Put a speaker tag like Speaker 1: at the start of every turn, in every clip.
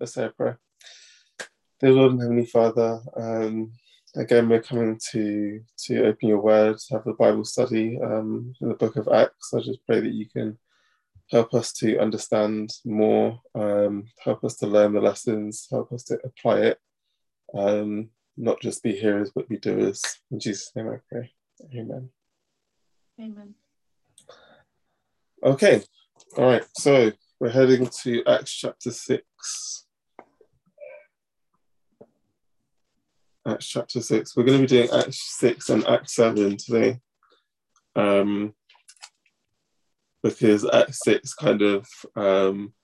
Speaker 1: Let's say a prayer. Dear Lord and Heavenly Father, um, again we're coming to to open your word, have the Bible study um, in the book of Acts. I just pray that you can help us to understand more, um, help us to learn the lessons, help us to apply it, um, not just be hearers but be doers. In Jesus' name I pray. Amen.
Speaker 2: Amen.
Speaker 1: Okay, all right, so we're heading to Acts chapter 6. Acts chapter 6. We're going to be doing Acts 6 and Acts 7 today. Um, because Act 6 kind of um,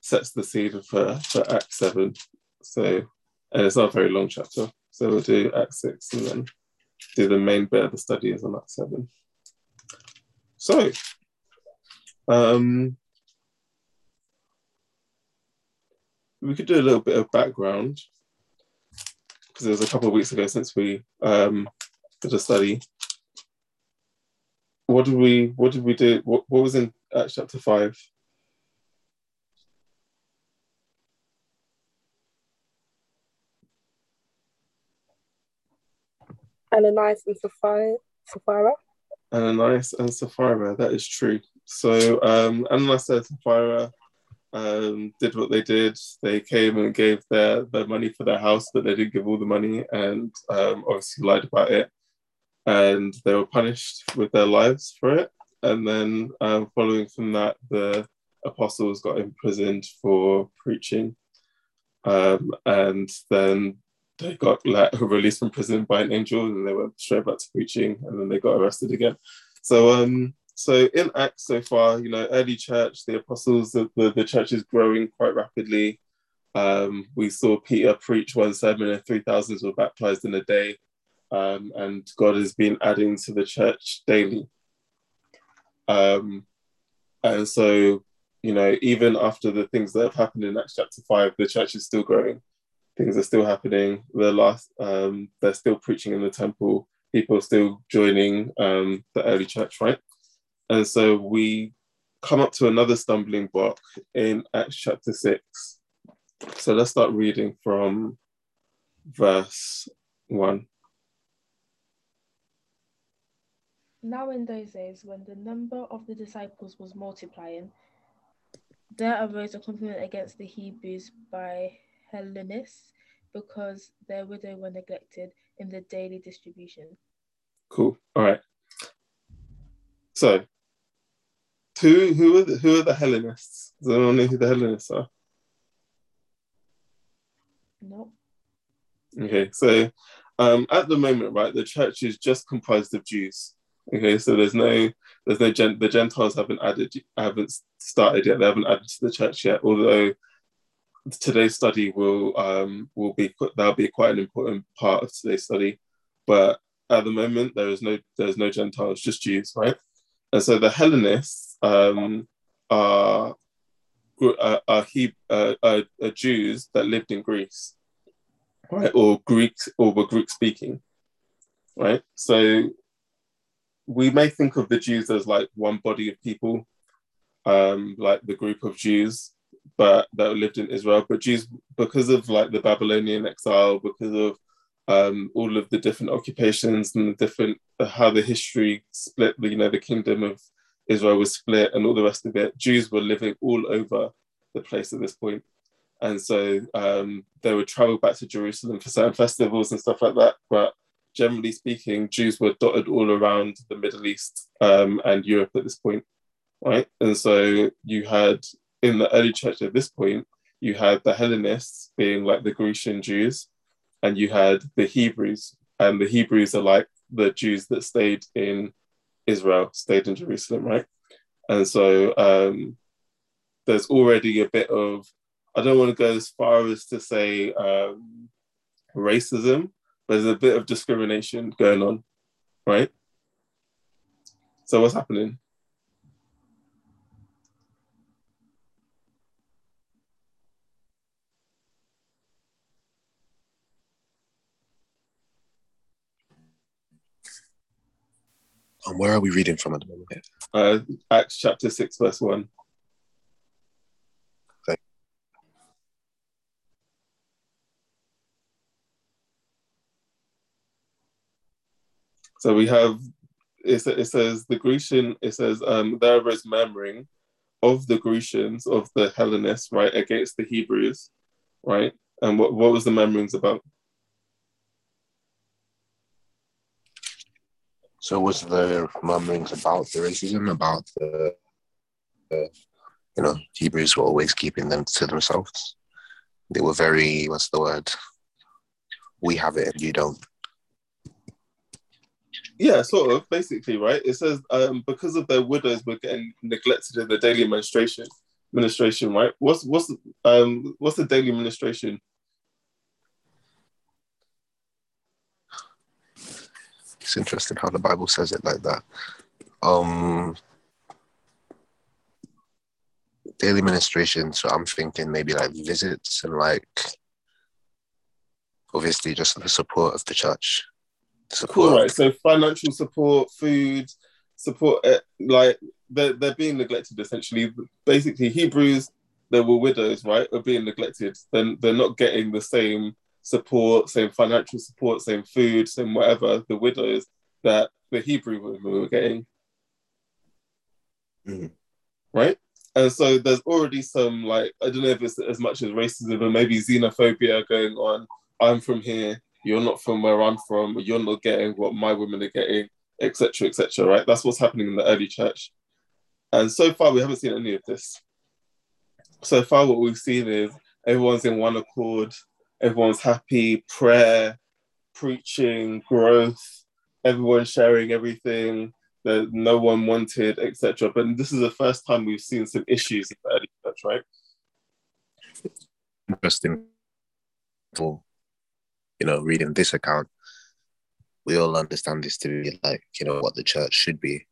Speaker 1: sets the scene for, for Act 7. So, and it's not a very long chapter. So we'll do Act 6 and then do the main bit of the study is on Act 7. So, um, we could do a little bit of background because it was a couple of weeks ago since we um, did a study. What did we What did we do? What, what was in Acts chapter five?
Speaker 3: Ananias and Sapphira. Sapphira.
Speaker 1: Ananias and Sapphira. That is true. So um, Ananias and Sapphira um, did what they did. They came and gave their, their money for their house, but they didn't give all the money and um, obviously lied about it. And they were punished with their lives for it. And then, um, following from that, the apostles got imprisoned for preaching. Um, and then they got let, released from prison by an angel, and they went straight back to preaching, and then they got arrested again. So, um, so in Acts so far, you know, early church, the apostles, the, the, the church is growing quite rapidly. Um, we saw Peter preach one sermon and 3,000 were baptized in a day. Um, and God has been adding to the church daily. Um, and so, you know, even after the things that have happened in Acts chapter 5, the church is still growing. Things are still happening. The last, um, they're still preaching in the temple. People are still joining um, the early church, right? And so we come up to another stumbling block in Acts chapter 6. So let's start reading from verse 1.
Speaker 2: Now, in those days, when the number of the disciples was multiplying, there arose a complaint against the Hebrews by Hellenists because their widow were neglected in the daily distribution.
Speaker 1: Cool. All right. So who who are the, who are the Hellenists? Does anyone know who the Hellenists are?
Speaker 2: No.
Speaker 1: Okay, so um, at the moment, right, the church is just comprised of Jews. Okay, so there's no there's no gen- the Gentiles haven't added haven't started yet. They haven't added to the church yet. Although today's study will um, will be that'll be quite an important part of today's study. But at the moment, there is no there's no Gentiles, just Jews, right? And so the Hellenists um, are, are, are, uh, are, are Jews that lived in Greece, right? Or Greeks, or were Greek speaking, right? So we may think of the Jews as like one body of people, um, like the group of Jews, but that lived in Israel. But Jews, because of like the Babylonian exile, because of um, all of the different occupations and the different uh, how the history split. You know, the kingdom of Israel was split, and all the rest of it. Jews were living all over the place at this point, and so um, they would travel back to Jerusalem for certain festivals and stuff like that. But generally speaking, Jews were dotted all around the Middle East um, and Europe at this point, right? And so you had in the early church at this point, you had the Hellenists being like the Grecian Jews, and you had the Hebrews, and the Hebrews are like the Jews that stayed in Israel, stayed in Jerusalem, right? And so um, there's already a bit of, I don't want to go as far as to say um, racism, but there's a bit of discrimination going on, right? So what's happening?
Speaker 4: And where are we reading from at the moment?
Speaker 1: Uh, Acts chapter 6, verse 1. So we have, it, says, the Grecian, it says, um, there was murmuring of the Grecians, of the Hellenists, right, against the Hebrews, right? And what, what was the murmurings about?
Speaker 4: So was the murmurings about the racism, about the, the you know, Hebrews were always keeping them to themselves. They were very, what's the word? We have it and you don't.
Speaker 1: Yeah, sort of, basically, right? It says um, because of their widows were getting neglected in the daily administration, administration, right? What's what's um what's the daily administration?
Speaker 4: It's interesting how the Bible says it like that. Um daily ministration, so I'm thinking maybe like visits and like obviously just the support of the church. The support
Speaker 1: Cool, right? So financial support, food support, uh, like they're they're being neglected essentially. Basically, Hebrews they were widows, right? Are being neglected. Then they're not getting the same support, same financial support, same food, same whatever. The widows that the Hebrew women were getting.
Speaker 4: Mhm.
Speaker 1: right? And so there's already some like I don't know if it's as much as racism or maybe xenophobia going on. I'm from here, you're not from where I'm from, you're not getting what my women are getting, etc., etc. right? That's what's happening in the early church. And so far we haven't seen any of this. So far what we've seen is everyone's in one accord, everyone's happy, prayer, preaching, growth, everyone sharing everything that no one wanted, etc. But this is the first time we've seen some issues in the early church, right?
Speaker 4: interesting for you know reading this account we all understand this to be like you know what the church should be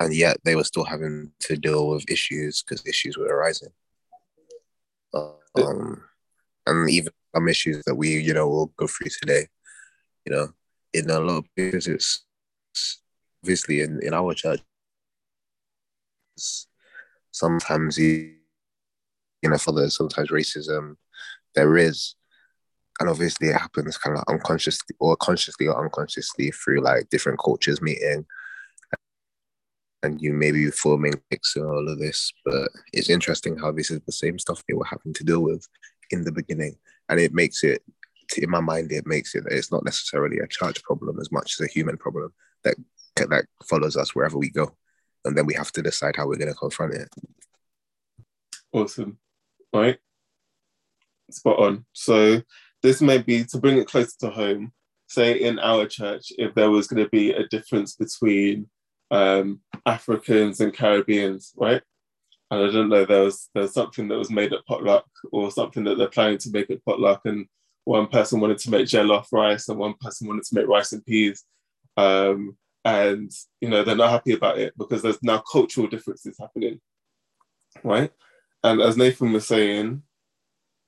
Speaker 4: and yet they were still having to deal with issues because issues were arising um and even some issues that we you know will go through today you know in a lot of places it's it's obviously in in our church sometimes you you know for the sometimes racism there is and obviously it happens kind of unconsciously or consciously or unconsciously through like different cultures meeting and you maybe forming mix and all of this but it's interesting how this is the same stuff they were having to deal with in the beginning and it makes it in my mind it makes it it's not necessarily a church problem as much as a human problem that that follows us wherever we go and then we have to decide how we're going to confront it
Speaker 1: Awesome. Right? Spot on. So this may be to bring it closer to home, say in our church, if there was going to be a difference between um, Africans and Caribbeans, right? And I don't know, there was there was something that was made at potluck or something that they're planning to make at potluck, and one person wanted to make jollof rice and one person wanted to make rice and peas. Um, and you know, they're not happy about it because there's now cultural differences happening. Right. And as Nathan was saying,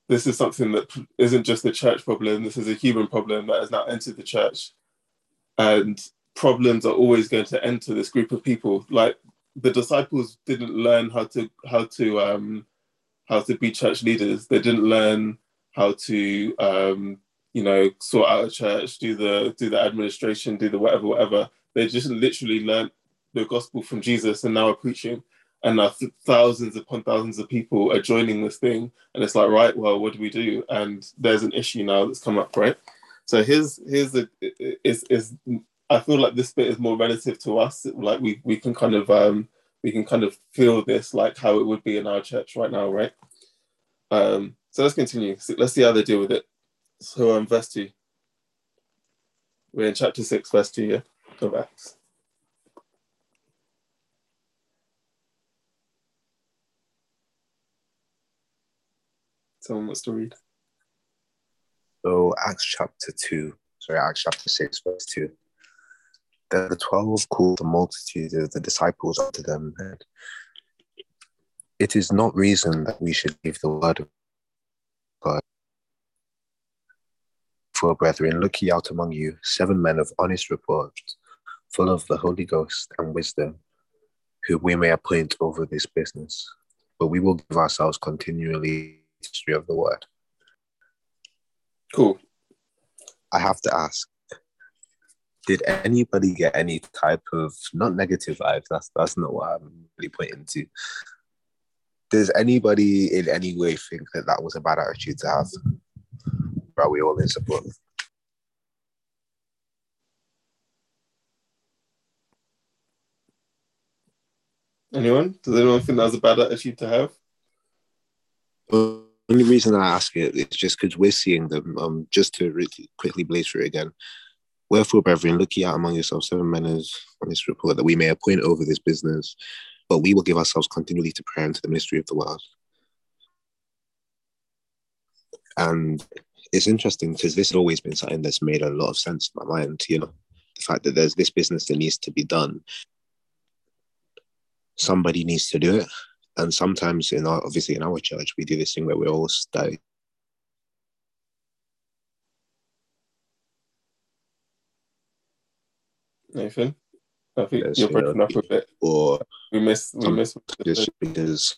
Speaker 1: this is something that isn't just a church problem, this is a human problem that has now entered the church. And problems are always going to enter this group of people. Like the disciples didn't learn how to how to um how to be church leaders. They didn't learn how to um you know sort out a church, do the do the administration, do the whatever, whatever. They just literally learned the gospel from Jesus and now are preaching and now thousands upon thousands of people are joining this thing and it's like right well what do we do and there's an issue now that's come up right so here's here's the is is i feel like this bit is more relative to us. Like we we can kind of um we can kind of feel this like how it would be in our church right now right? Um so let's continue. Let's see how they deal with it. So um verse 2 we're in chapter 6 verse 2 yeah? Of acts someone wants to read.
Speaker 4: So Acts chapter 2, sorry, Acts chapter 6, verse 2. Then the twelve called the multitude of the disciples unto them and It is not reason that we should leave the word of God. For brethren, look ye out among you seven men of honest report, full of the Holy Ghost and wisdom, who we may appoint over this business. But we will give ourselves continually the history of the word.
Speaker 1: cool
Speaker 4: I have to ask did anybody get any type of not negative vibes? That's that's not what I'm really pointing to. Does anybody in any way think that that was a bad attitude to have? Are we all in support?
Speaker 1: Anyone? Does anyone think that was a bad attitude to have?
Speaker 4: The only reason I ask it is just because we're seeing them. Um, just to really quickly blaze through it again. Wherefore, brethren, look ye out among yourselves seven men as on this report that we may appoint over this business, but we will give ourselves continually to prayer and to the ministry of the word. And it's interesting because this has always been something that's made a lot of sense in my mind. You know, the fact that there's this business that needs to be done, somebody needs to do it. And sometimes, in our obviously in our church, we do this thing where we all stay.
Speaker 1: Nathan, I think
Speaker 4: Yes,
Speaker 1: you're breaking up a bit.
Speaker 4: Or
Speaker 1: We miss. We miss.
Speaker 4: just because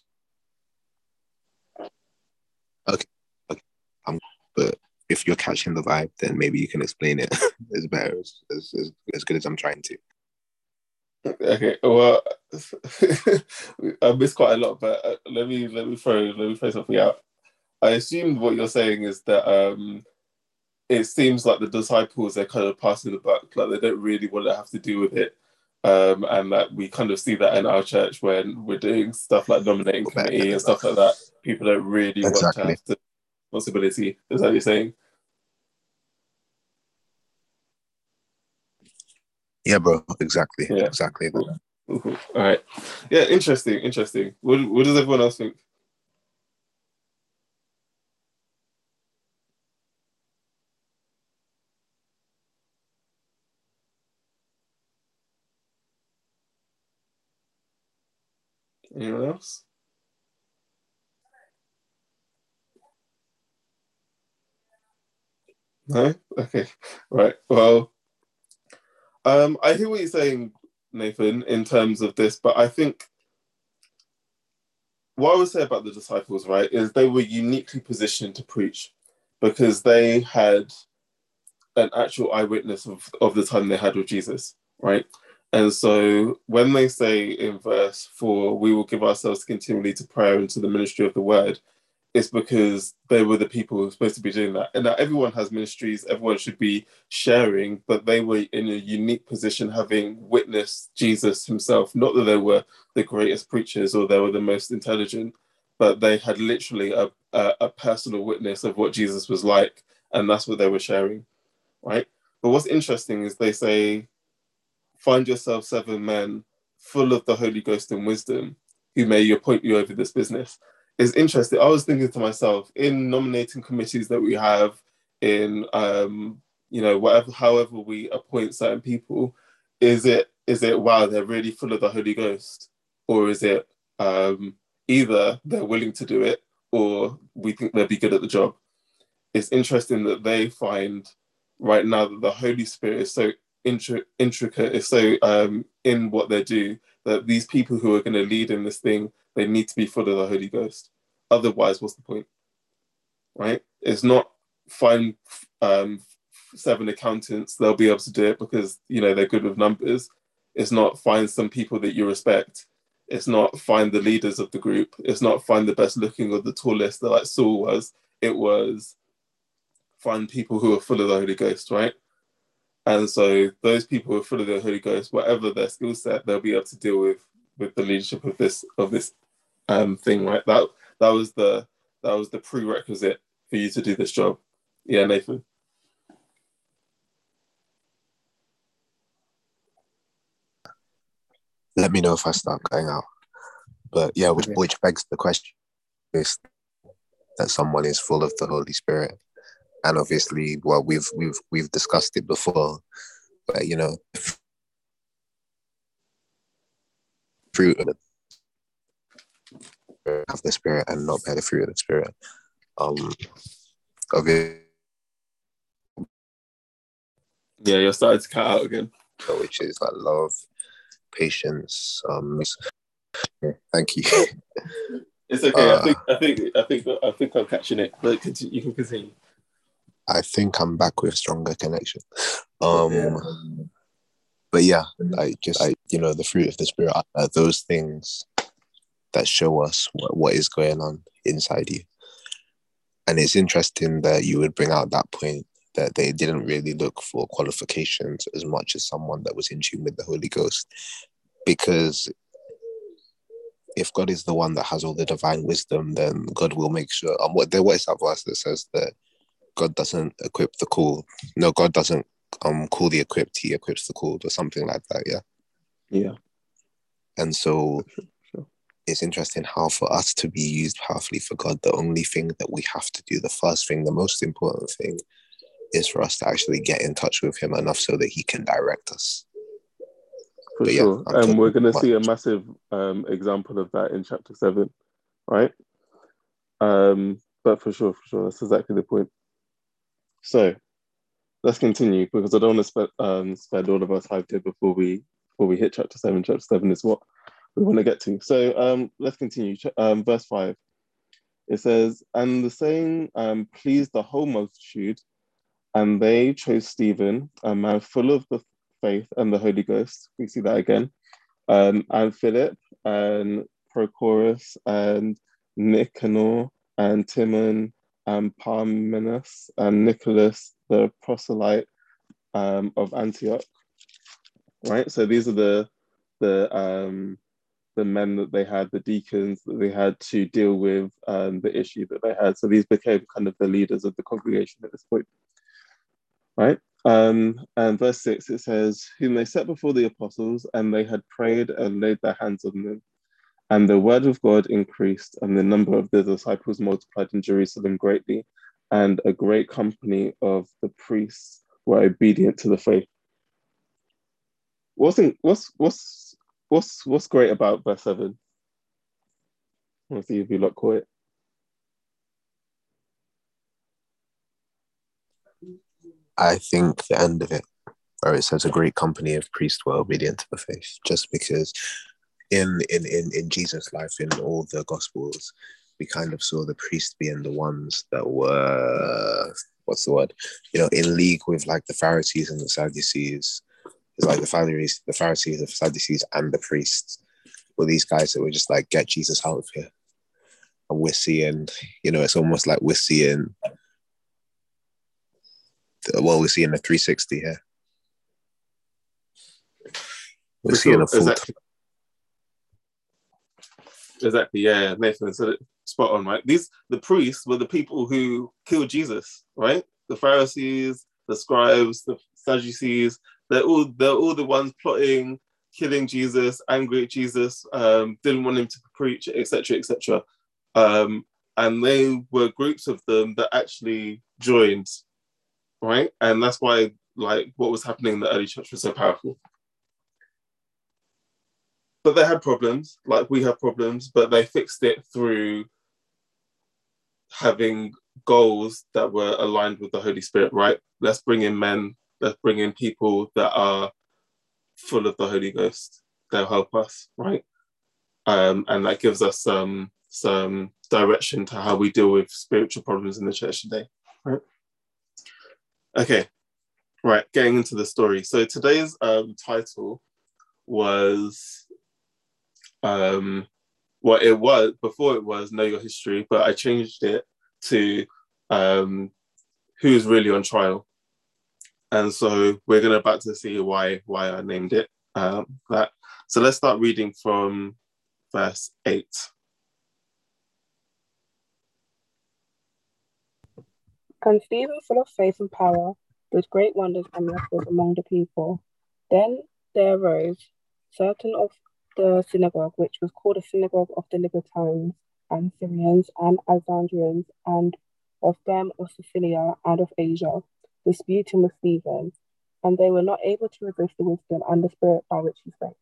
Speaker 4: okay, okay. Um, but if you're catching the vibe, then maybe you can explain it as better as, as, as, good as I'm trying to.
Speaker 1: Okay, well, I missed quite a lot, but uh, let me let me throw let me throw something out. I assumed what you're saying is that um, it seems like the disciples are kind of passing the buck, like they don't really want to have to do with it, um, and that we kind of see that in our church when we're doing stuff like nominating committee and stuff like that. People don't really want to
Speaker 4: Exactly.
Speaker 1: have the responsibility. Is that what you're saying?
Speaker 4: Yeah, bro. Exactly.
Speaker 1: Yeah.
Speaker 4: Exactly.
Speaker 1: Cool. Cool. All right. Yeah, interesting. Interesting. What, what does everyone else think? Anyone else? No? Okay. Right. Well, um, I hear what you're saying, Nathan, in terms of this, but I think what I would say about the disciples, right, is they were uniquely positioned to preach because they had an actual eyewitness of, of the time they had with Jesus, right? And so when they say in verse four, we will give ourselves continually to prayer and to the ministry of the word, it's because they were the people who were supposed to be doing that. And now everyone has ministries, everyone should be sharing, but they were in a unique position having witnessed Jesus himself. Not that they were the greatest preachers or they were the most intelligent, but they had literally a, a, a personal witness of what Jesus was like. And that's what they were sharing, right? But what's interesting is they say, find yourself seven men full of the Holy Ghost and wisdom who may appoint you over this business is interesting. I was thinking to myself in nominating committees that we have, in um, you know whatever, however we appoint certain people, is it is it wow they're really full of the Holy Ghost, or is it um, either they're willing to do it or we think they'll be good at the job? It's interesting that they find right now that the Holy Spirit is so intri- intricate, is so um, in what they do that these people who are going to lead in this thing they need to be full of the Holy Ghost. Otherwise, what's the point? Right? It's not find um, seven accountants; they'll be able to do it because you know they're good with numbers. It's not find some people that you respect. It's not find the leaders of the group. It's not find the best looking or the tallest, that like Saul was. It was find people who are full of the Holy Ghost, right? And so those people who are full of the Holy Ghost, whatever their skill set, they'll be able to deal with with the leadership of this of this um, thing, right? That that was the that was the prerequisite for you to do this job. Yeah, Nathan.
Speaker 4: Let me know if I start going out. But yeah, which which begs the question is that someone is full of the Holy Spirit. And obviously, well, we've we've we've discussed it before, but you know, fruit of the of the spirit and not bear the fruit of the spirit. Um, obviously,
Speaker 1: Yeah, you're starting to cut out again.
Speaker 4: which is like love, patience. Um, yeah, thank you.
Speaker 1: It's okay. I
Speaker 4: Uh,
Speaker 1: think I think I think I think I'm catching it. But you can continue.
Speaker 4: I think I'm back with stronger connection. Um,
Speaker 1: Yeah.
Speaker 4: but yeah, like just like you know, the fruit of the spirit are those things that show us what, what is going on inside you. And it's interesting that you would bring out that point that they didn't really look for qualifications as much as someone that was in tune with the Holy Ghost. Because if God is the one that has all the divine wisdom, then God will make sure. Um, what there was that verse that says that God doesn't equip the called. No, God doesn't um call the equipped. He equips the called, or something like that. Yeah.
Speaker 1: Yeah.
Speaker 4: And so
Speaker 1: Sure, sure.
Speaker 4: it's interesting how for us to be used powerfully for God, the only thing that we have to do, the first thing, the most important thing, is for us to actually get in touch with Him enough so that He can direct us.
Speaker 1: For
Speaker 4: But
Speaker 1: sure.
Speaker 4: I'm
Speaker 1: and we're going to see a massive um, example of that in chapter seven, right? Um, but for sure, for sure, that's exactly the point. So let's continue because I don't want to spend um, spend all of our time here before we before we hit chapter seven. Chapter seven is what we want to get to. So um, let's continue. Um, verse five. It says, "And the saying um, pleased the whole multitude, and they chose Stephen, a man full of the faith and the Holy Ghost." We see that again. Um, and Philip and Prochorus and Nicanor and Timon and Parmenas and Nicholas the proselyte um, of Antioch. Right. So these are the the um, the men that they had, the deacons that they had to deal with um, the issue that they had. So these became kind of the leaders of the congregation at this point. Right. Um, and verse six it says, "Whom they set before the apostles, and they had prayed and laid their hands on them." And the word of God increased, and the number of the disciples multiplied in Jerusalem greatly, and a great company of the priests were obedient to the faith. Wasn't what's what's what's what's great about verse seven? Let's see if you lot caught.
Speaker 4: I think the end of it, where it says a great company of priests were obedient to the faith, just because in in in, in Jesus' life, in all the gospels, we kind of saw the priests being the ones that were what's the word? You know, in league with like the Pharisees and the Sadducees. It's like the Pharisees, the Pharisees, the Sadducees, and the priests were these guys that were just like, get Jesus out of here. And we're seeing, you know, it's almost like we're seeing well, we're seeing a 360 here. We're
Speaker 1: For
Speaker 4: seeing a full
Speaker 1: exactly. Exactly, yeah, Nathan said it spot on, right? These the priests were the people who killed Jesus, right? The Pharisees, the scribes, the Sadducees, they're all they're all the ones plotting, killing Jesus, angry at Jesus, um, didn't want him to preach, etc., etc. Um, and they were groups of them that actually joined, right? And that's why, like, what was happening in the early church was so powerful but they had problems like we have problems but they fixed it through having goals that were aligned with the holy spirit right? Let's bring in men let's bring in people that are full of the holy ghost. They'll help us right? Um, and that gives us some some direction to how we deal with spiritual problems in the church today right? Okay right getting into the story. So today's um, title was um well it was before it was know your history but i changed it to um who's really on trial? And so we're gonna about to see why why i named it um that. So let's start reading from verse 8
Speaker 3: And Stephen, full of faith and power, did great wonders and miracles among the people. Then there arose certain of the synagogue, which was called a synagogue of the Libertines, and Syrians, and Alexandrians, and of them of Cilicia and of Asia, disputing with Stephen. And they were not able to resist the wisdom and the spirit by which he spake.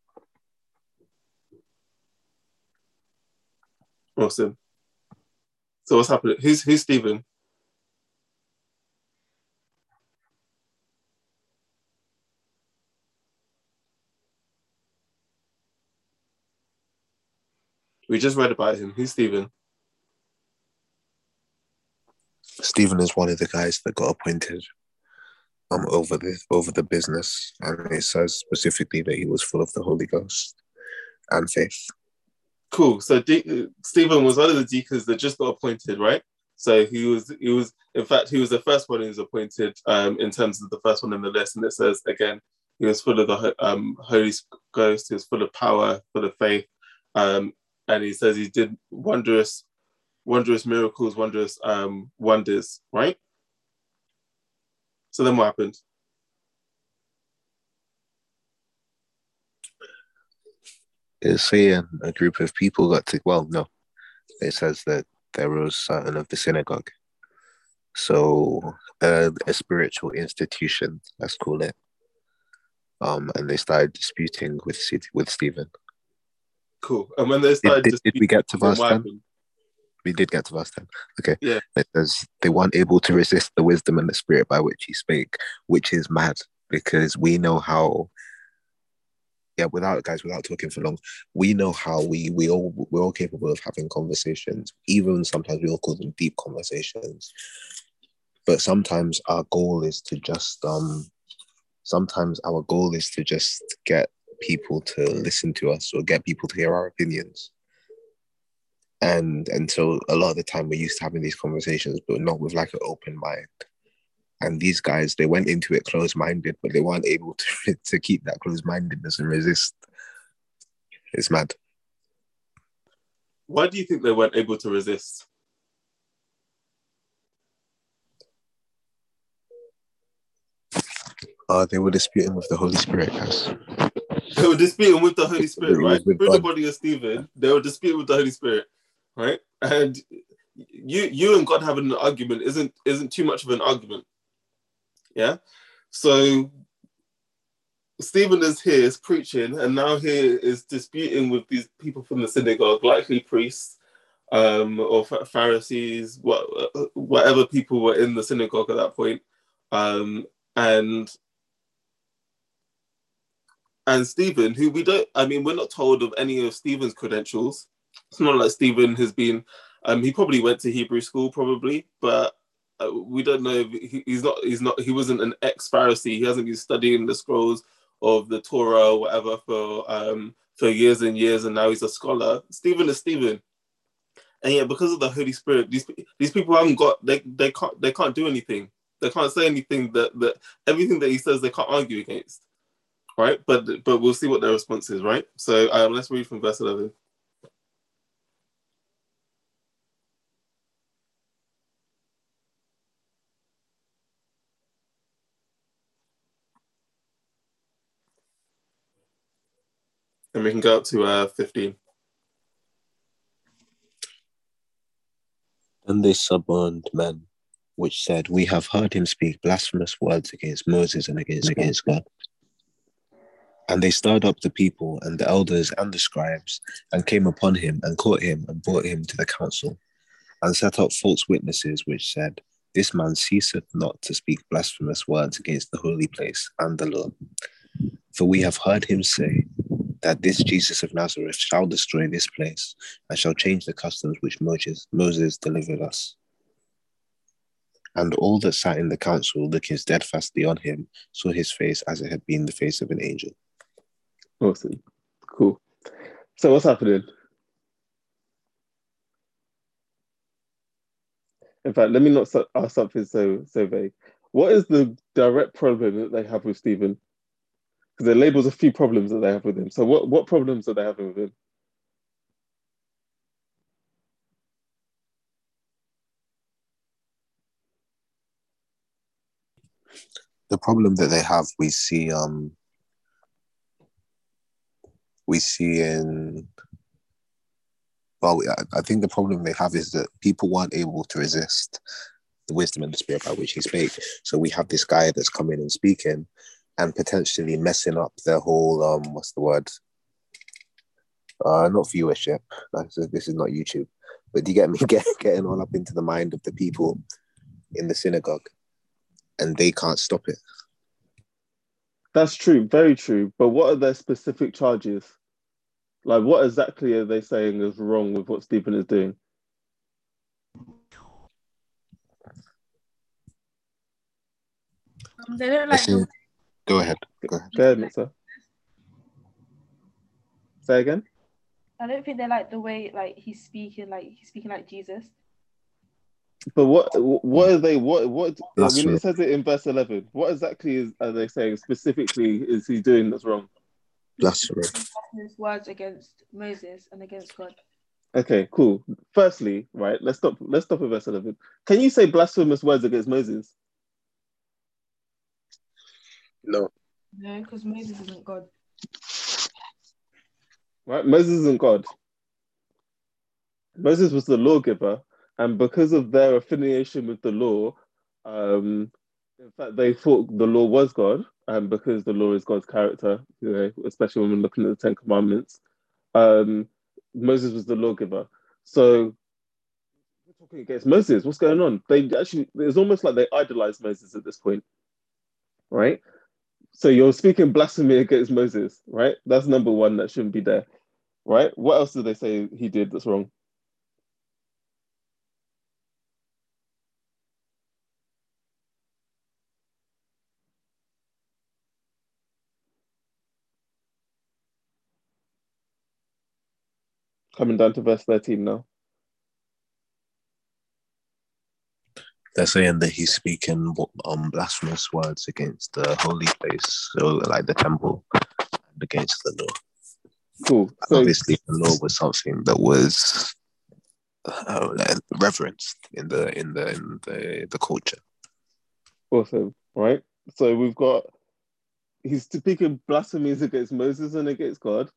Speaker 1: awesome so what's happening who's who's stephen we just read about him who's stephen
Speaker 4: Stephen is one of the guys that got appointed um over the over the business, and it says specifically that he was full of the Holy Ghost and faith.
Speaker 1: Cool. So De- Stephen was one of the deacons that just got appointed, right? So he was he was in fact he was the first one who was appointed um, in terms of the first one in the list, and it says again he was full of the um, Holy Ghost, he was full of power, full of faith, um, and he says he did wondrous wondrous miracles, wondrous um, wonders, right? So then what happened?
Speaker 4: It's saying a group of people got to, well, no, it says that there was certain of the synagogue. So uh, a spiritual institution, let's call it. Um, and they started disputing with with Stephen.
Speaker 1: Cool. And when they started,
Speaker 4: did, did, did we get to verse ten? We did get to verse ten. Okay.
Speaker 1: Yeah.
Speaker 4: It says they weren't able to resist the wisdom and the spirit by which he spake, which is mad because we know how yeah, without guys, without talking for long, we know how we we all we're all capable of having conversations. Even sometimes we all call them deep conversations. But sometimes our goal is to just um sometimes our goal is to just get people to listen to us or get people to hear our opinions. And and so a lot of the time we're used to having these conversations, but not with like an open mind and these guys they went into it closed-minded but they weren't able to to keep that closed-mindedness and resist it's mad
Speaker 1: why do you think they weren't able to resist
Speaker 4: uh, they were disputing with the Holy Spirit, guys.
Speaker 1: They were disputing with the Holy Spirit, right? Through the body of Stephen, they were disputing with the Holy Spirit, right? And you, you and God having an argument isn't isn't too much of an argument, yeah. So Stephen is here, is preaching, and now he is disputing with these people from the synagogue, likely priests um, or Pharisees, what, whatever people were in the synagogue at that point. Um, and and Stephen, who we don't, I mean, we're not told of any of Stephen's credentials. It's not like Stephen has been, um, he probably went to Hebrew school, probably, but uh, we don't know he, he's not he's not he wasn't an ex Pharisee. He hasn't been studying the scrolls of the Torah or whatever for um for years and years, and now he's a scholar. Stephen is Stephen, and yet because of the Holy Spirit, these these people haven't got they they can't they can't do anything. They can't say anything that that everything that he says they can't argue against, right? But but we'll see what their response is, right? So um, let's read from verse eleven. And we can go up to uh, 15.
Speaker 4: And they suborned men, which said, We have heard him speak blasphemous words against Moses and against, against God. And they stirred up the people and the elders and the scribes, and came upon him and caught him and brought him to the council, and set up false witnesses, which said, This man ceaseth not to speak blasphemous words against the holy place and the Lord. For we have heard him say, that this Jesus of Nazareth shall destroy this place and shall change the customs which Moses, Moses delivered us. And all that sat in the council, looking steadfastly on him, saw his face as it had been the face of an angel.
Speaker 1: Awesome. Cool. So, what's happening? In fact, let me not ask something so so vague. What is the direct problem that they have with Stephen? because it labels a few problems that they have with him. So what what problems are they having with him?
Speaker 4: The problem that they have, we see um we see in well, I think the problem they have is that people weren't able to resist the wisdom and the spirit by which he spake. So we have this guy that's coming and speaking, and potentially messing up their whole um what's the word? Uh not viewership. This is not youtube. But do you get me? Get, getting all up into the mind of the people in the synagogue and they can't stop it.
Speaker 1: That's true. Very true. But what are their specific charges like what exactly are they saying is wrong with what stephen is doing um,
Speaker 2: They don't like
Speaker 4: Actually, go ahead. Go ahead.
Speaker 1: Go ahead, Mixer. Say again.
Speaker 2: I don't think they like the way like he's speaking, like he's speaking like Jesus.
Speaker 1: But what what are they what what
Speaker 4: That's
Speaker 1: when
Speaker 4: true.
Speaker 1: it says it in verse eleven? What exactly is are they saying specifically is he doing that's wrong?
Speaker 4: Blasphemy.
Speaker 2: His words against Moses and against God.
Speaker 1: Okay, cool. Firstly, right, let's stop let's stop at verse eleven. Can you say blasphemous words against Moses?
Speaker 4: No.
Speaker 2: No, because Moses isn't God.
Speaker 1: Right? Moses isn't God. Moses was the lawgiver, and because of their affiliation with the law, um, in fact, they thought the law was God, and because the law is God's character, you know, especially when we're looking at the Ten Commandments, um, Moses was the lawgiver. So we're talking against Moses. What's going on? They actually, it's almost like they idolize Moses at this point, right? So you're speaking blasphemy against Moses, right? That's number one. That shouldn't be there, right? What else do they say he did that's wrong? Coming down to verse 13 now.
Speaker 4: They're saying that he's speaking um, blasphemous words against the holy place, so like the temple, and against the law.
Speaker 1: Cool. So
Speaker 4: Obviously, the law was something that was uh, reverenced in the in the in the, the culture.
Speaker 1: Awesome, right? So we've got he's speaking blasphemies against Moses and against God.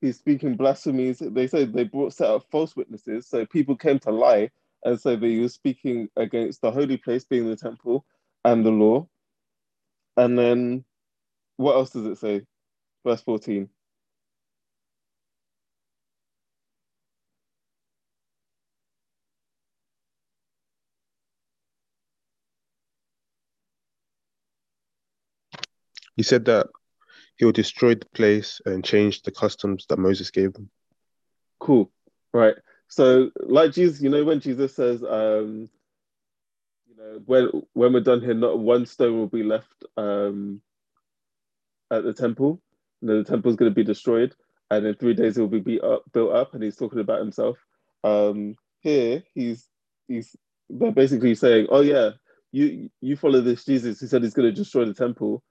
Speaker 1: He's speaking blasphemies. They say they brought set up false witnesses, so people came to lie and that he was speaking against the holy place, being the temple, and the law. And then what else does it say? Verse 14.
Speaker 5: He said that he'll destroy the place and change the customs that Moses gave them.
Speaker 1: Cool. Right. So, like Jesus, you know, when Jesus says, um, you know, when when we're done here, not one stone will be left um, at the temple. You know, the temple is going to be destroyed, and in three days it will be up, built up. And he's talking about himself. Um, here, he's he's they're basically saying, "Oh yeah, you you follow this Jesus. He said he's going to destroy the temple."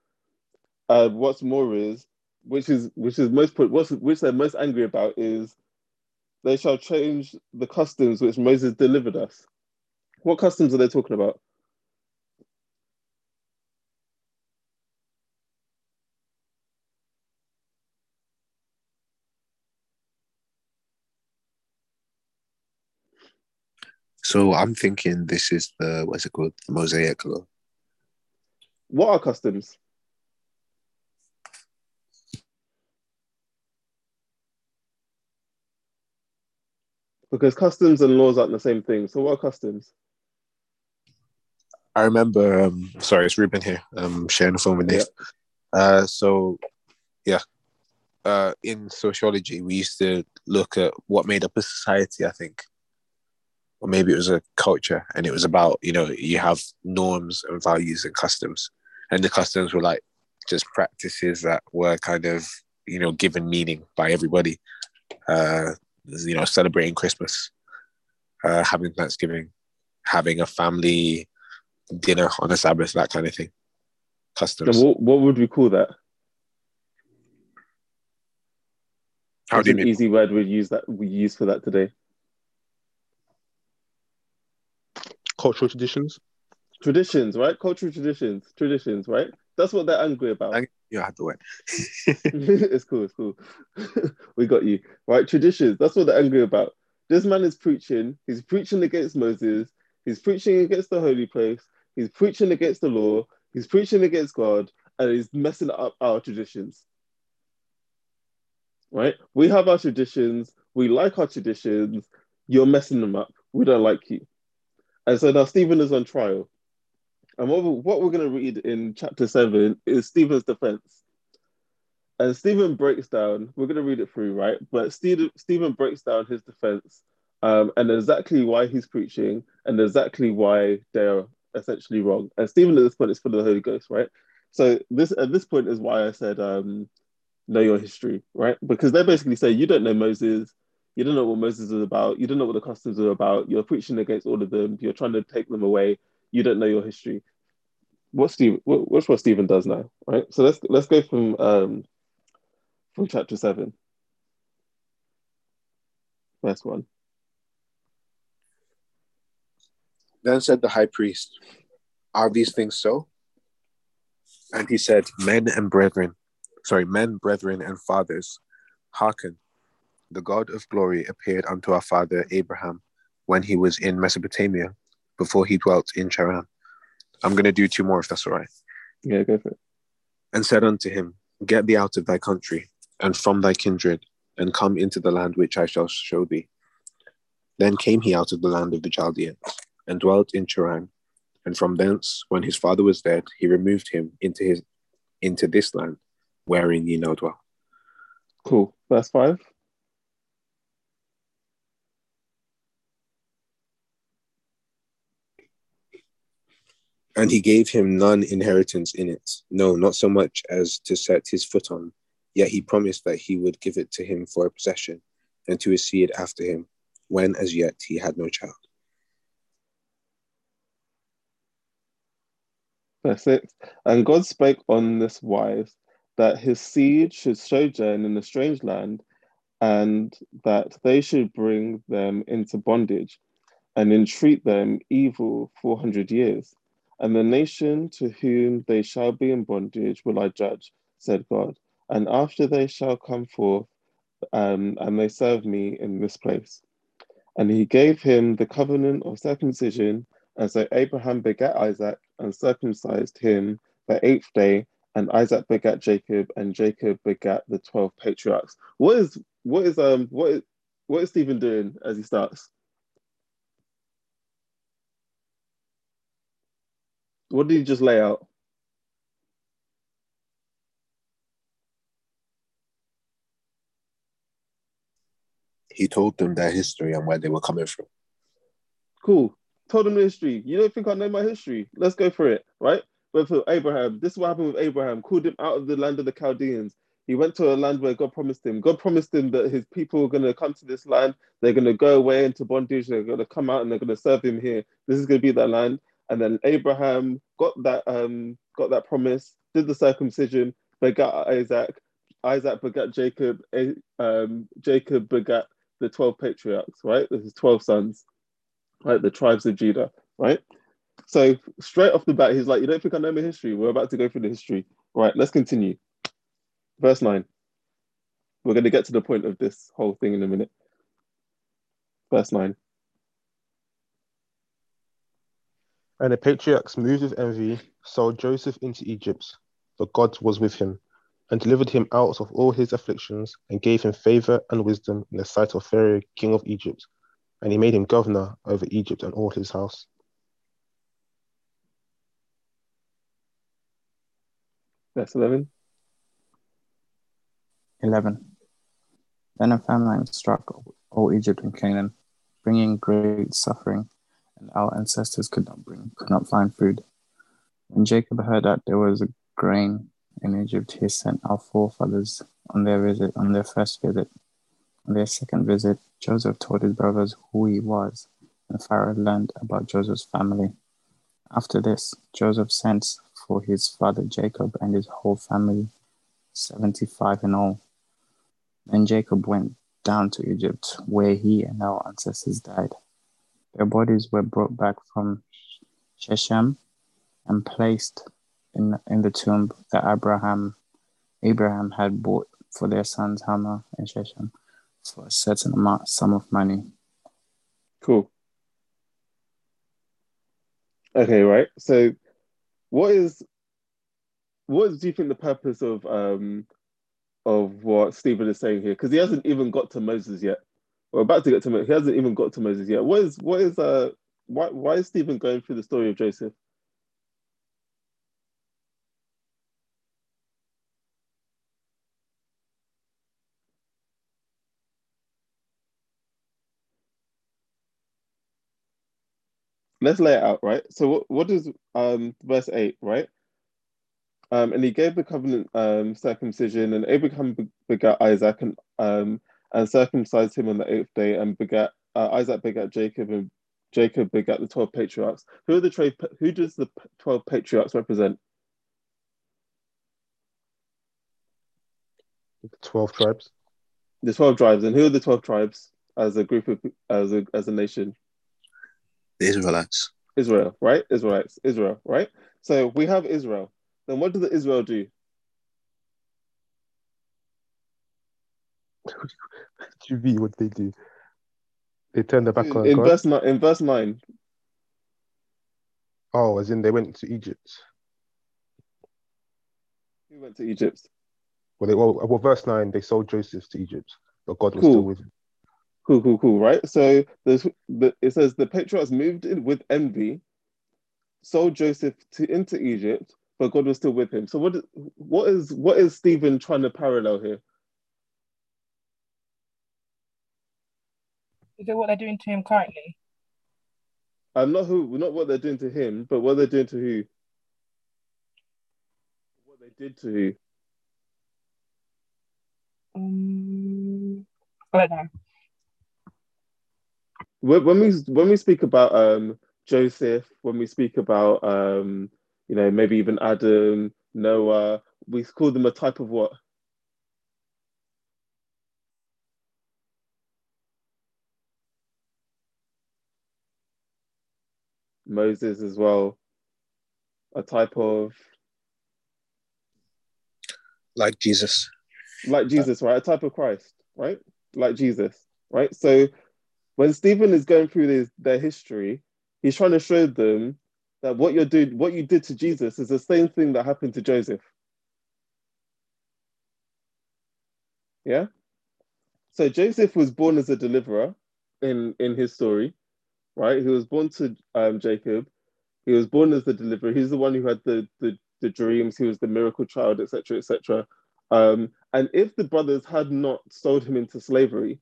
Speaker 1: Uh, what's more is, which is which is most what's which they're most angry about is they shall change the customs which Moses delivered us. What customs are they talking about?
Speaker 4: So I'm thinking this is the what's it called, the Mosaic law.
Speaker 1: What are customs? Because customs and laws aren't the same thing. So what are customs?
Speaker 4: I remember. Um, sorry, it's Ruben here. Um, sharing the phone with Nick. Uh, so yeah, uh, in sociology, we used to look at what made up a society. I think, or maybe it was a culture, and it was about you know you have norms and values and customs, and the customs were like just practices that were kind of you know given meaning by everybody. Uh, you know, celebrating Christmas, uh, having Thanksgiving, having a family dinner on a Sabbath, that kind of thing. Customs.
Speaker 1: And what, what would we call that?
Speaker 4: How
Speaker 1: What's
Speaker 4: do you
Speaker 1: an
Speaker 4: mean?
Speaker 1: easy word we use that we use for that today?
Speaker 5: Cultural traditions.
Speaker 1: Traditions, right? Cultural traditions, traditions, right? That's what they're angry about.
Speaker 4: Thank you. I had to wait.
Speaker 1: it's cool, it's cool. we got you. Right, traditions. That's what they're angry about. This man is preaching. He's preaching against Moses. He's preaching against the holy place. He's preaching against the law. He's preaching against God, and he's messing up our traditions. Right? We have our traditions. We like our traditions. You're messing them up. We don't like you. And so now Stephen is on trial. And what, what we're going to read in chapter 7 is Stephen's defense. And Stephen breaks down, we're going to read it through, right? But Stephen, Stephen breaks down his defense um, and exactly why he's preaching and exactly why they're essentially wrong. And Stephen at this point is full of the Holy Ghost, right? So this at this point is why I said um, know your history, right? Because they basically say you don't know Moses, you don't know what Moses is about, you don't know what the customs are about, you're preaching against all of them, you're trying to take them away, you don't know your history. What Steve what, what's what Stephen does now, right? So let's let's go from um from chapter seven. First one.
Speaker 4: Then said the high priest, Are these things so? And he said, Men and brethren, sorry, men, brethren, and fathers, hearken. The God of glory appeared unto our father Abraham when he was in Mesopotamia, before he dwelt in Charan. I'm going to do two more if that's all right.
Speaker 1: Yeah, go for it.
Speaker 4: And said unto him, Get thee out of thy country and from thy kindred, and come into the land which I shall show thee. Then came he out of the land of the Chaldeans and dwelt in Charan. And from thence, when his father was dead, he removed him into his into this land, wherein ye now dwell.
Speaker 1: Cool. Verse five.
Speaker 4: And he gave him none inheritance in it, no, not so much as to set his foot on. Yet he promised that he would give it to him for a possession, and to his seed after him, when as yet he had no child.
Speaker 1: Verse 6 And God spake on this wise that his seed should sojourn in a strange land, and that they should bring them into bondage and entreat them evil 400 years. And the nation to whom they shall be in bondage will I judge, said God. And after they shall come forth, um, and they serve me in this place. And he gave him the covenant of circumcision. And so Abraham begat Isaac and circumcised him the eighth day. And Isaac begat Jacob, and Jacob begat the twelve patriarchs. What is what is um what is what is Stephen doing as he starts? What did he just lay out?
Speaker 4: He told them their history and where they were coming from.
Speaker 1: Cool. Told them the history. You don't think I know my history? Let's go for it, right? But for Abraham, this is what happened with Abraham. Called him out of the land of the Chaldeans. He went to a land where God promised him. God promised him that his people are going to come to this land. They're going to go away into bondage. They're going to come out and they're going to serve him here. This is going to be that land. And then Abraham got that um, got that promise, did the circumcision, begat Isaac. Isaac begat Jacob. Um, Jacob begat the 12 patriarchs, right? This is 12 sons, right? The tribes of Judah, right? So straight off the bat, he's like, You don't think I know my history? We're about to go through the history. Right, let's continue. Verse 9. We're going to get to the point of this whole thing in a minute. Verse 9.
Speaker 5: And the patriarchs, moved with envy, sold Joseph into Egypt, but God was with him, and delivered him out of all his afflictions, and gave him favor and wisdom in the sight of Pharaoh, king of Egypt. And he made him governor over Egypt and all his house.
Speaker 1: Verse 11.
Speaker 6: 11. Then a famine struck all Egypt and Canaan, bringing great suffering, and our ancestors could not bring, could not find food. When Jacob heard that there was a grain in Egypt, he sent our forefathers on their visit, on their first visit. On their second visit, Joseph told his brothers who he was, and Pharaoh learned about Joseph's family. After this, Joseph sent for his father Jacob and his whole family, seventy five in all. Then Jacob went down to Egypt, where he and our ancestors died. Their bodies were brought back from Shechem and placed in, in the tomb that Abraham Abraham had bought for their sons Hamor and Shechem for a certain amount sum of money.
Speaker 1: Cool. Okay, right. So what is what do you think the purpose of um of what Stephen is saying here? Because he hasn't even got to Moses yet. We're about to get to Moses. He hasn't even got to Moses yet. What is what is uh why why is Stephen going through the story of Joseph? let's lay it out, right? So what, what is um verse 8, right? Um, and he gave the covenant um, circumcision, and Abraham begat Isaac and um, and circumcised him on the eighth day, and begat uh, Isaac begat Jacob, and Jacob begat the twelve patriarchs. Who are the trade? Who does the twelve patriarchs represent?
Speaker 5: The Twelve tribes.
Speaker 1: The twelve tribes, and who are the twelve tribes as a group of as a as a nation?
Speaker 4: The Israelites.
Speaker 1: Israel, right? Israelites, Israel, right? So we have Israel. Then what does the Israel do?
Speaker 5: QV, what they do? They turn their back
Speaker 1: in,
Speaker 5: on
Speaker 1: in
Speaker 5: God.
Speaker 1: verse nine. In verse nine,
Speaker 5: Oh, as in they went to Egypt.
Speaker 1: who went to Egypt?
Speaker 5: Well, they, well, well, verse nine, they sold Joseph to Egypt, but God was
Speaker 1: Cool.
Speaker 5: still with him.
Speaker 1: Cool, cool, cool. Right. So there's the it says the patriarchs moved in with envy, sold Joseph to into Egypt, but God was still with him. So what what is what is Stephen trying to parallel here?
Speaker 3: Is it what they're doing to him currently?
Speaker 1: I'm not who not what they're doing to him, but what they're doing to who? What they did to who?
Speaker 3: Um, I don't know.
Speaker 1: when when we when we speak about um Joseph, when we speak about um you know maybe even Adam, Noah, we call them a type of what? Moses as well, a type of
Speaker 4: Like Jesus.
Speaker 1: like Jesus, right? A type of Christ, right? Like Jesus, right? So when Stephen is going through this, their history, he's trying to show them that what you're doing, what you did to Jesus, is the same thing that happened to Joseph. Yeah. So Joseph was born as a deliverer in in his story, right? He was born to um, Jacob. He was born as the deliverer. He's the one who had the the, the dreams. He was the miracle child, etc., etc. Um, and if the brothers had not sold him into slavery,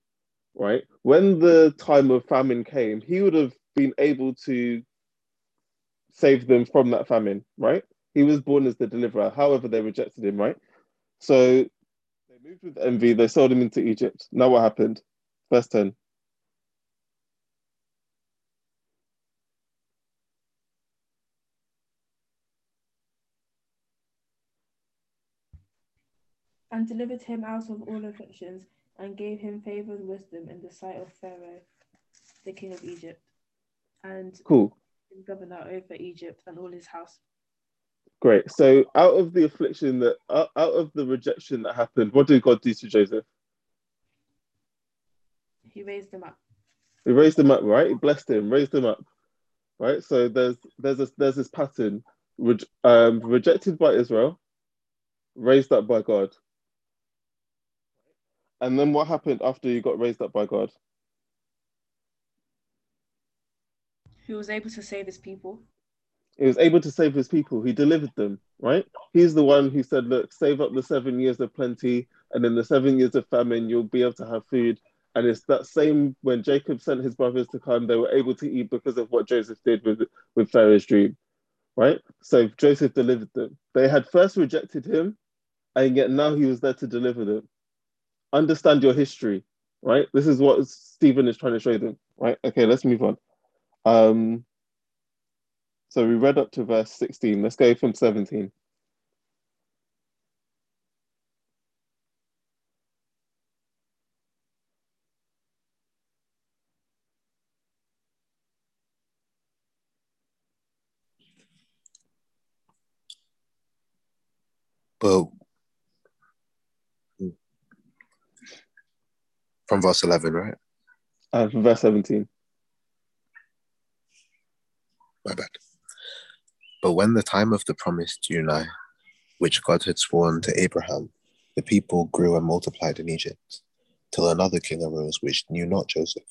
Speaker 1: right, when the time of famine came, he would have been able to save them from that famine, right? He was born as the deliverer. However, they rejected him, right? So they moved with envy. They sold him into Egypt. Now what happened? Verse ten.
Speaker 2: And delivered him out of all afflictions, and gave him favor and wisdom in the sight of Pharaoh, the king of Egypt, and
Speaker 1: Cool.
Speaker 2: governor over Egypt and all his house.
Speaker 1: Great. So out of the affliction that out, out of the rejection that happened, what did God do to Joseph?
Speaker 2: He raised him up.
Speaker 1: He raised him up, right? He blessed him, raised him up, right? So there's there's a, there's this pattern, um, rejected by Israel, raised up by God. And then what happened after you got raised up by God?
Speaker 2: He was able to save his people.
Speaker 1: He was able to save his people. He delivered them, right? He's the one who said, "Look, save up the seven years of plenty, and in the seven years of famine, you'll be able to have food." And it's that same when Jacob sent his brothers to come, they were able to eat because of what Joseph did with with Pharaoh's dream, right? So Joseph delivered them. They had first rejected him, and yet now he was there to deliver them. Understand your history, right? This is what Stephen is trying to show them, right? Okay, let's move on. Um, so we read up to verse 16. Let's go from 17.
Speaker 4: But from verse 11, right?
Speaker 1: Uh, from verse 17.
Speaker 4: My bad. But when the time of the promise drew nigh, which God had sworn to Abraham, the people grew and multiplied in Egypt, till another king arose which knew not Joseph.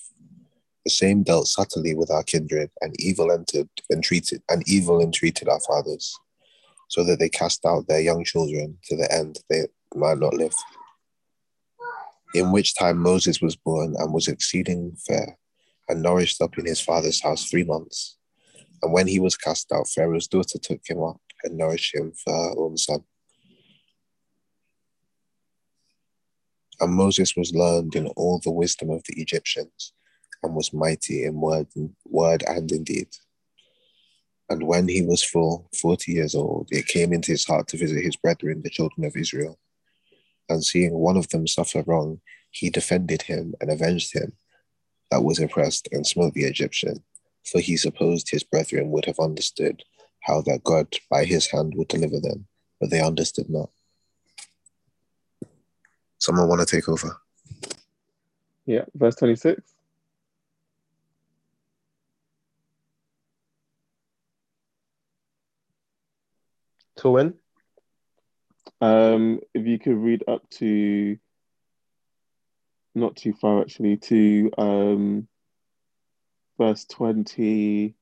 Speaker 4: The same dealt subtly with our kindred, and evil entered and treated and evil entreated our fathers, so that they cast out their young children to the end they might not live. In which time Moses was born and was exceeding fair, and nourished up in his father's house three months. And when he was cast out, Pharaoh's daughter took him up and nourished him for her own son. And Moses was learned in all the wisdom of the Egyptians and was mighty in word, word and in deed. And when he was full 40 years old, it came into his heart to visit his brethren, the children of Israel. And seeing one of them suffer wrong, he defended him and avenged him that was oppressed and smote the Egyptian. For he supposed his brethren would have understood how that God by his hand would deliver them, but they understood not. Someone want to take over?
Speaker 1: Yeah, verse 26.
Speaker 5: To when?
Speaker 1: Um, if you could read up to not too far actually to um verse 28.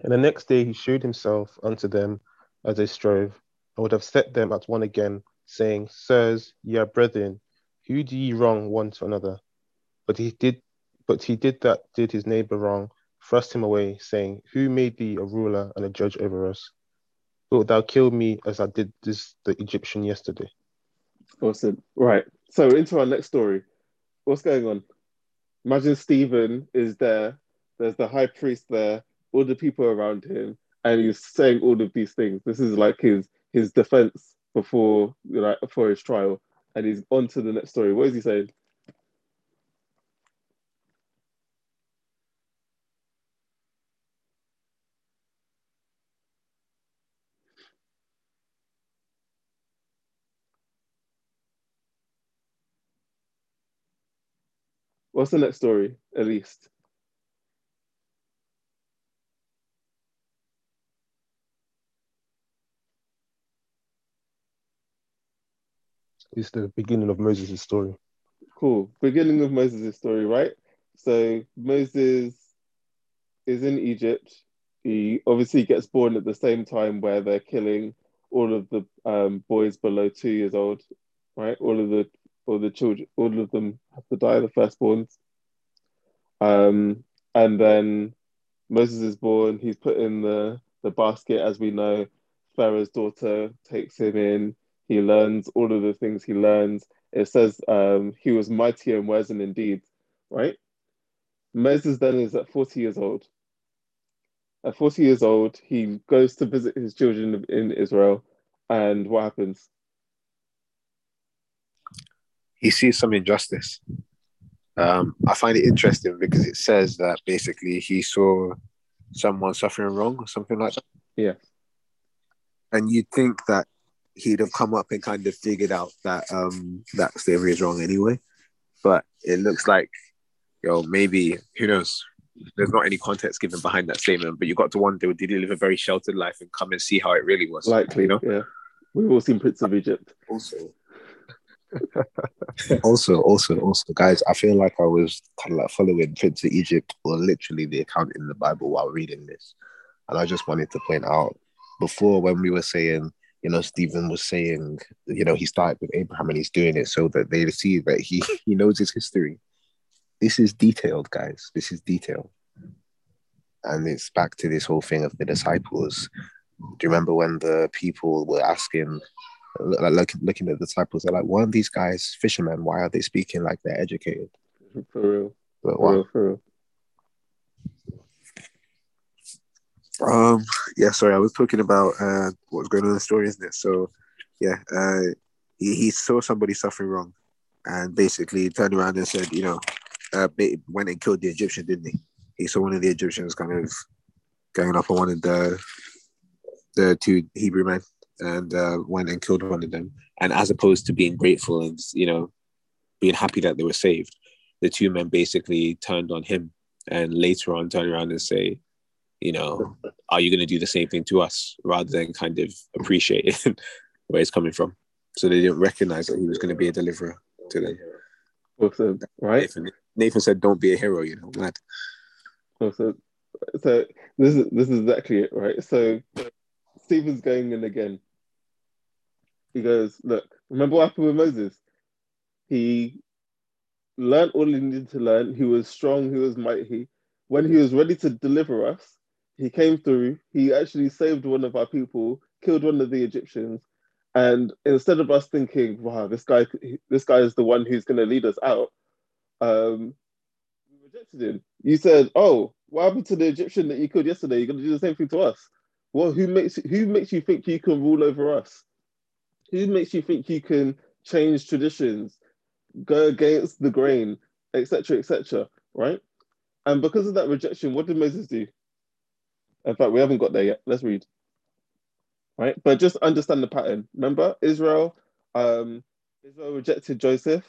Speaker 5: And the next day he shewed himself unto them as they strove, and would have set them at one again, saying, Sirs, ye are brethren, who do ye wrong one to another? But he did but he did that did his neighbor wrong, thrust him away, saying, Who made thee a ruler and a judge over us? Wilt thou kill me as I did this the Egyptian yesterday?
Speaker 1: Awesome. Right. So into our next story. What's going on? Imagine Stephen is there. There's the high priest there, all the people around him, and he's saying all of these things. This is like his his defense before like for his trial, and he's on to the next story. What is he saying? What's the next story, at least?
Speaker 5: It's the beginning of Moses' story.
Speaker 1: Cool. Beginning of Moses' story, right? So Moses is in Egypt. He obviously gets born at the same time where they're killing all of the um, boys below two years old, right? All of the all the children, all of them have to die, the firstborns. Um, and then Moses is born. He's put in the the basket, as we know. Pharaoh's daughter takes him in. He learns all of the things he learns. It says um, he was mighty and in deeds, right? Moses then is at 40 years old. At 40 years old, he goes to visit his children in Israel. And what happens?
Speaker 4: He sees some injustice. Um, I find it interesting because it says that basically he saw someone suffering wrong or something like that.
Speaker 1: Yeah.
Speaker 4: And you'd think that he'd have come up and kind of figured out that um that slavery is wrong anyway. But it looks like, you know, maybe who knows? There's not any context given behind that statement, but you got to wonder did he live a very sheltered life and come and see how it really was?
Speaker 1: Likely,
Speaker 4: you know?
Speaker 1: yeah. We've all seen Prince of Egypt.
Speaker 4: Also, also, also, also, guys, I feel like I was kind of like following Prince of Egypt or literally the account in the Bible while reading this. And I just wanted to point out before when we were saying, you know, Stephen was saying, you know, he started with Abraham and he's doing it so that they see that he he knows his history. This is detailed, guys. This is detailed. And it's back to this whole thing of the disciples. Do you remember when the people were asking like looking, looking at the disciples, they're like, "Why aren't these guys fishermen? Why are they speaking like they're educated?"
Speaker 1: For real.
Speaker 4: But
Speaker 1: For real, for real.
Speaker 4: Um, yeah, sorry, I was talking about uh, what's going on in the story, isn't it? So, yeah, uh, he, he saw somebody suffering wrong, and basically turned around and said, you know, uh, ba- went and killed the Egyptian, didn't he? He saw one of the Egyptians kind of going up on one of the the two Hebrew men, and uh, went and killed one of them. And as opposed to being grateful and you know being happy that they were saved, the two men basically turned on him, and later on turned around and say, you know, are you going to do the same thing to us rather than kind of appreciate where it's coming from? So they didn't recognize that he was going to be a deliverer to them.
Speaker 1: Awesome. Right?
Speaker 4: Nathan, Nathan said, "Don't be a hero," you know, mad.
Speaker 1: Awesome. So this is this is exactly it, right? So Stephen's going in again. He goes, look, remember what happened with Moses? He learned all he needed to learn. He was strong. He was mighty. When he was ready to deliver us, he came through. He actually saved one of our people, killed one of the Egyptians, and instead of us thinking, "Wow, this guy, this guy is the one who's going to lead us out," um, we rejected him. You said, "Oh, what happened to the Egyptian that you killed yesterday? You're going to do the same thing to us." Well, who makes who makes you think you can rule over us? Who makes you think you can change traditions, go against the grain, etc., etc., right? And because of that rejection, what did Moses do? In fact, we haven't got there yet. Let's read. Right, but just understand the pattern. Remember, Israel, um, Israel rejected Joseph.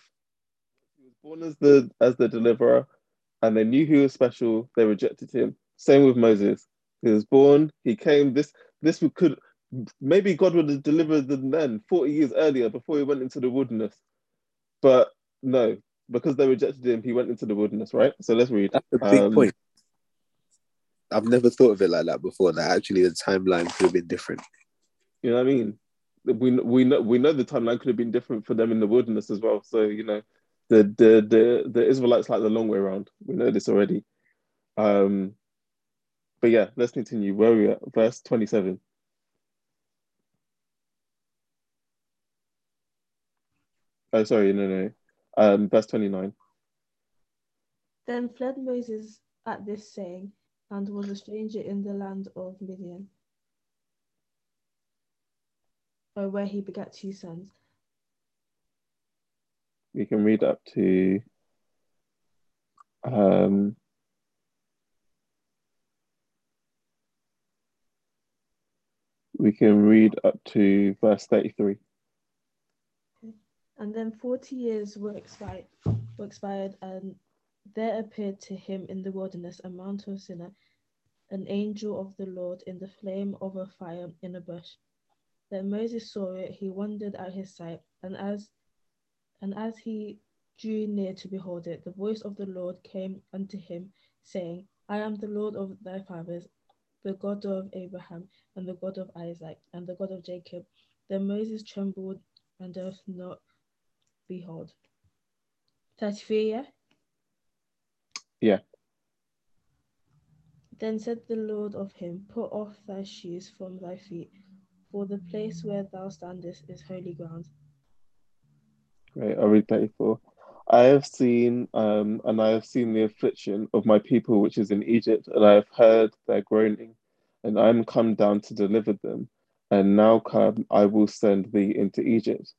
Speaker 1: He was born as the as the deliverer, and they knew he was special. They rejected him. Same with Moses. He was born. He came. This this could maybe God would have delivered them then, 40 years earlier, before he went into the wilderness. But no, because they rejected him, he went into the wilderness, right? So let's read.
Speaker 4: That's a big
Speaker 1: Um,
Speaker 4: point. I've never thought of it like that before. That actually the timeline could have been different.
Speaker 1: You know what I mean? We we know we know the timeline could have been different for them in the wilderness as well. So you know, the the the the Israelites like the long way around. We know this already. Um, but yeah, let's continue. Where are we at? Verse twenty-seven. Oh, sorry, no, no. Um, verse twenty-nine.
Speaker 2: Then fled Moses at this saying, and was a stranger in the land of Midian, or where he begat two sons.
Speaker 1: We can read up to um we can read up to verse 33
Speaker 2: And then forty years were expired, were expired, and there appeared to him in the wilderness a mount of Sinai, an angel of the Lord in the flame of a fire in a bush. Then Moses saw it, he wondered at his sight, and as and as he drew near to behold it, the voice of the Lord came unto him, saying, I am the Lord of thy fathers, the God of Abraham, and the God of Isaac, and the God of Jacob. Then Moses trembled and durst not behold. 33, yeah?
Speaker 1: Yeah.
Speaker 2: Then said the Lord of him, Put off thy shoes from thy feet, for the place where thou standest is holy ground.
Speaker 1: Great, I'll read 34. I have seen, um, and I have seen the affliction of my people which is in Egypt, and I have heard their groaning, and I am come down to deliver them. And now come, I will send thee into Egypt.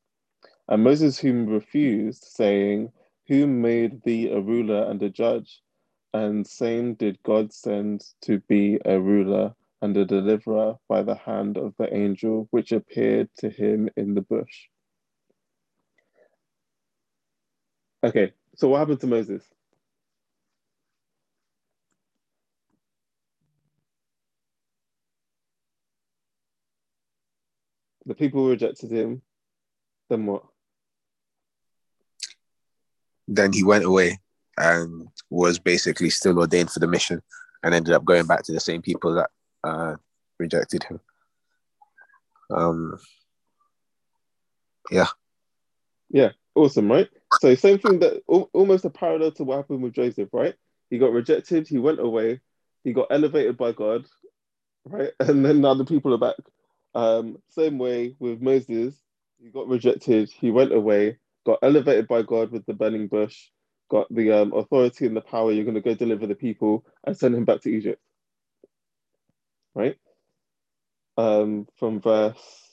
Speaker 1: And Moses, whom refused, saying, Who made thee a ruler and a judge? And same did God send to be a ruler and a deliverer by the hand of the angel which appeared to him in the bush. Okay, so what happened to Moses? The people rejected him. Then what?
Speaker 4: Then he went away and was basically still ordained for the mission and ended up going back to the same people that uh, rejected him. Um, yeah.
Speaker 1: Yeah, awesome, right? So same thing that almost a parallel to what happened with Joseph, right? He got rejected, he went away, he got elevated by God, right? And then now the people are back. Um, same way with Moses, he got rejected, he went away, got elevated by God with the burning bush, got the um, authority and the power. You're going to go deliver the people and send him back to Egypt, right? Um, from verse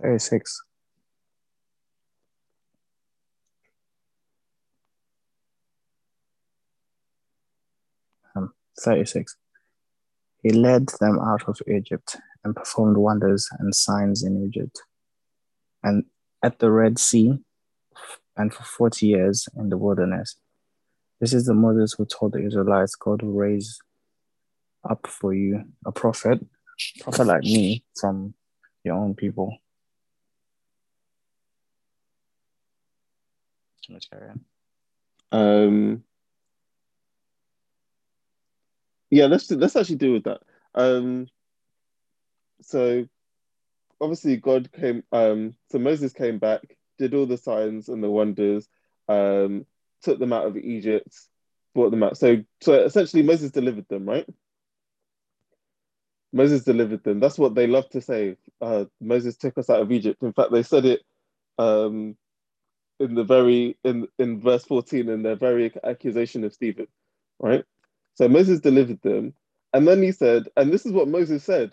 Speaker 1: 36.
Speaker 6: Thirty-six. Um, Thirty-six. He led them out of Egypt and performed wonders and signs in Egypt, and at the Red Sea, and for forty years in the wilderness. This is the Moses who told the Israelites, God will raise up for you a prophet, a prophet like me from your own people. Trinitarian.
Speaker 1: Um, yeah, let's let's actually deal with that. Um, so obviously God came. Um, so Moses came back, did all the signs and the wonders, um, took them out of Egypt, brought them out. So so essentially Moses delivered them, right? Moses delivered them. That's what they love to say. Uh, Moses took us out of Egypt. In fact, they said it um, in the very in in verse 14 in their very accusation of Stephen, right? So Moses delivered them, and then he said, and this is what Moses said.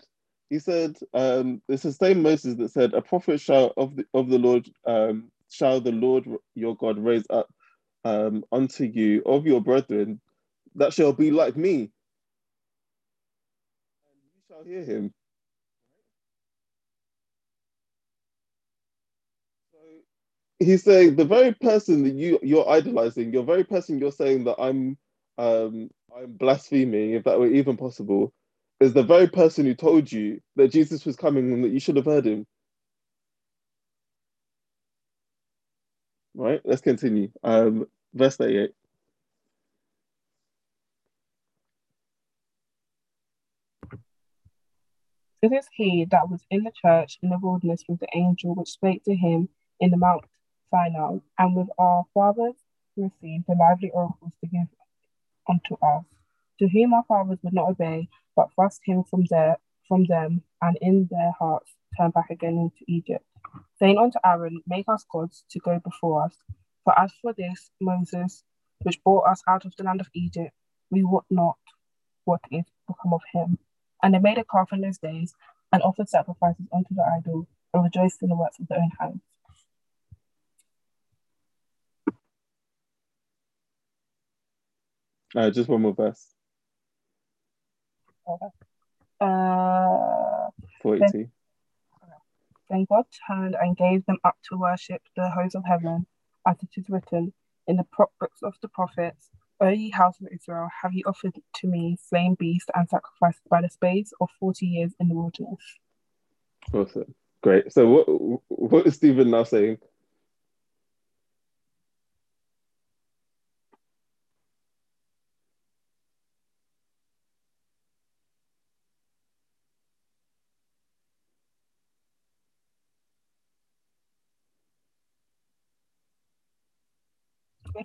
Speaker 1: He said, um, "It's the same Moses that said, a prophet shall of the of the Lord um, shall the Lord your God raise up um, unto you of your brethren, that shall be like me, and you shall hear him." He's saying the very person that you you're idolizing, your very person you're saying that I'm um I'm blaspheming, if that were even possible, is the very person who told you that Jesus was coming and that you should have heard him. Right, let's continue. Um, verse 38.
Speaker 3: This is he that was in the church in the wilderness with the angel which spake to him in the Mount And with our fathers received the lively oracles to give unto us, to whom our fathers would not obey, but thrust him from there from them, and in their hearts turned back again into Egypt, saying unto Aaron, Make us gods to go before us. For as for this Moses, which brought us out of the land of Egypt, we wot not what is become of him. And they made a calf in those days, and offered sacrifices unto the idol, and rejoiced in the works of their own hands.
Speaker 1: Uh, just one more verse.
Speaker 3: Uh,
Speaker 1: 42.
Speaker 3: then God turned and gave them up to worship the host of heaven, as it is written in the books of the prophets. O ye house of Israel, have ye offered to me slain beasts and sacrificed by the space of forty years in the wilderness?
Speaker 1: Awesome. Great. So what what is Stephen now saying?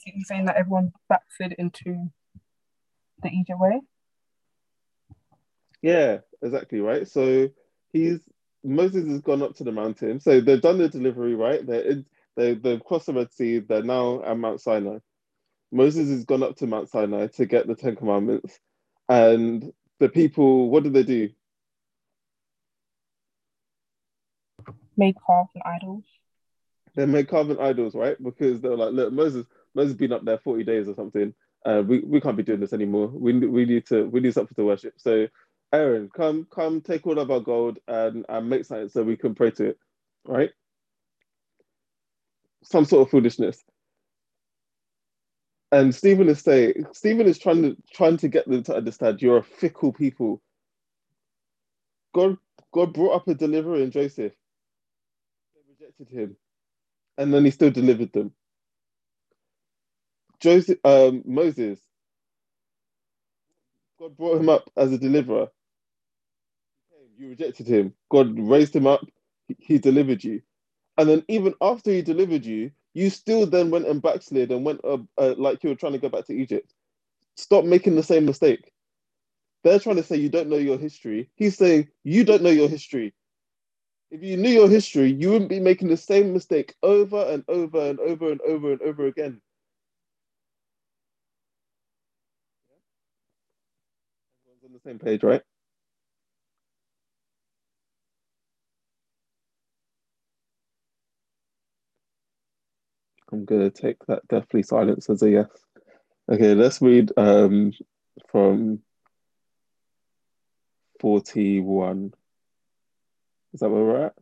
Speaker 3: Basically saying that everyone backslid into the Egypt way.
Speaker 1: Yeah, exactly right. So he's Moses has gone up to the mountain. So they've done the delivery, right? They're in, they they've crossed the Red Sea. They're now at Mount Sinai. Moses has gone up to Mount Sinai to get the Ten Commandments, and the people, what did they do?
Speaker 3: Made calves and idols.
Speaker 1: They made carving idols, right? Because they're like, look, Moses, Moses been up there forty days or something. Uh, we, we can't be doing this anymore. We we need to we need something to worship. So, Aaron, come come take all of our gold and, and make something so we can pray to it, right? Some sort of foolishness. And Stephen is saying, Stephen is trying to trying to get them to understand you're a fickle people. God God brought up a deliverer in Joseph. They rejected him, and then he still delivered them. Joseph, um, Moses, God brought him up as a deliverer. You rejected him. God raised him up. He, delivered you, and then even after he delivered you, you still then went and backslid and went uh, uh, like you were trying to go back to Egypt. Stop making the same mistake. They're trying to say you don't know your history. He's saying you don't know your history. If you knew your history, you wouldn't be making the same mistake over and over and over and over and over again. Everyone's on the same page, right? I'm gonna take that deathly silence as a yes. Okay, let's read um, from 41. Is that where we're at?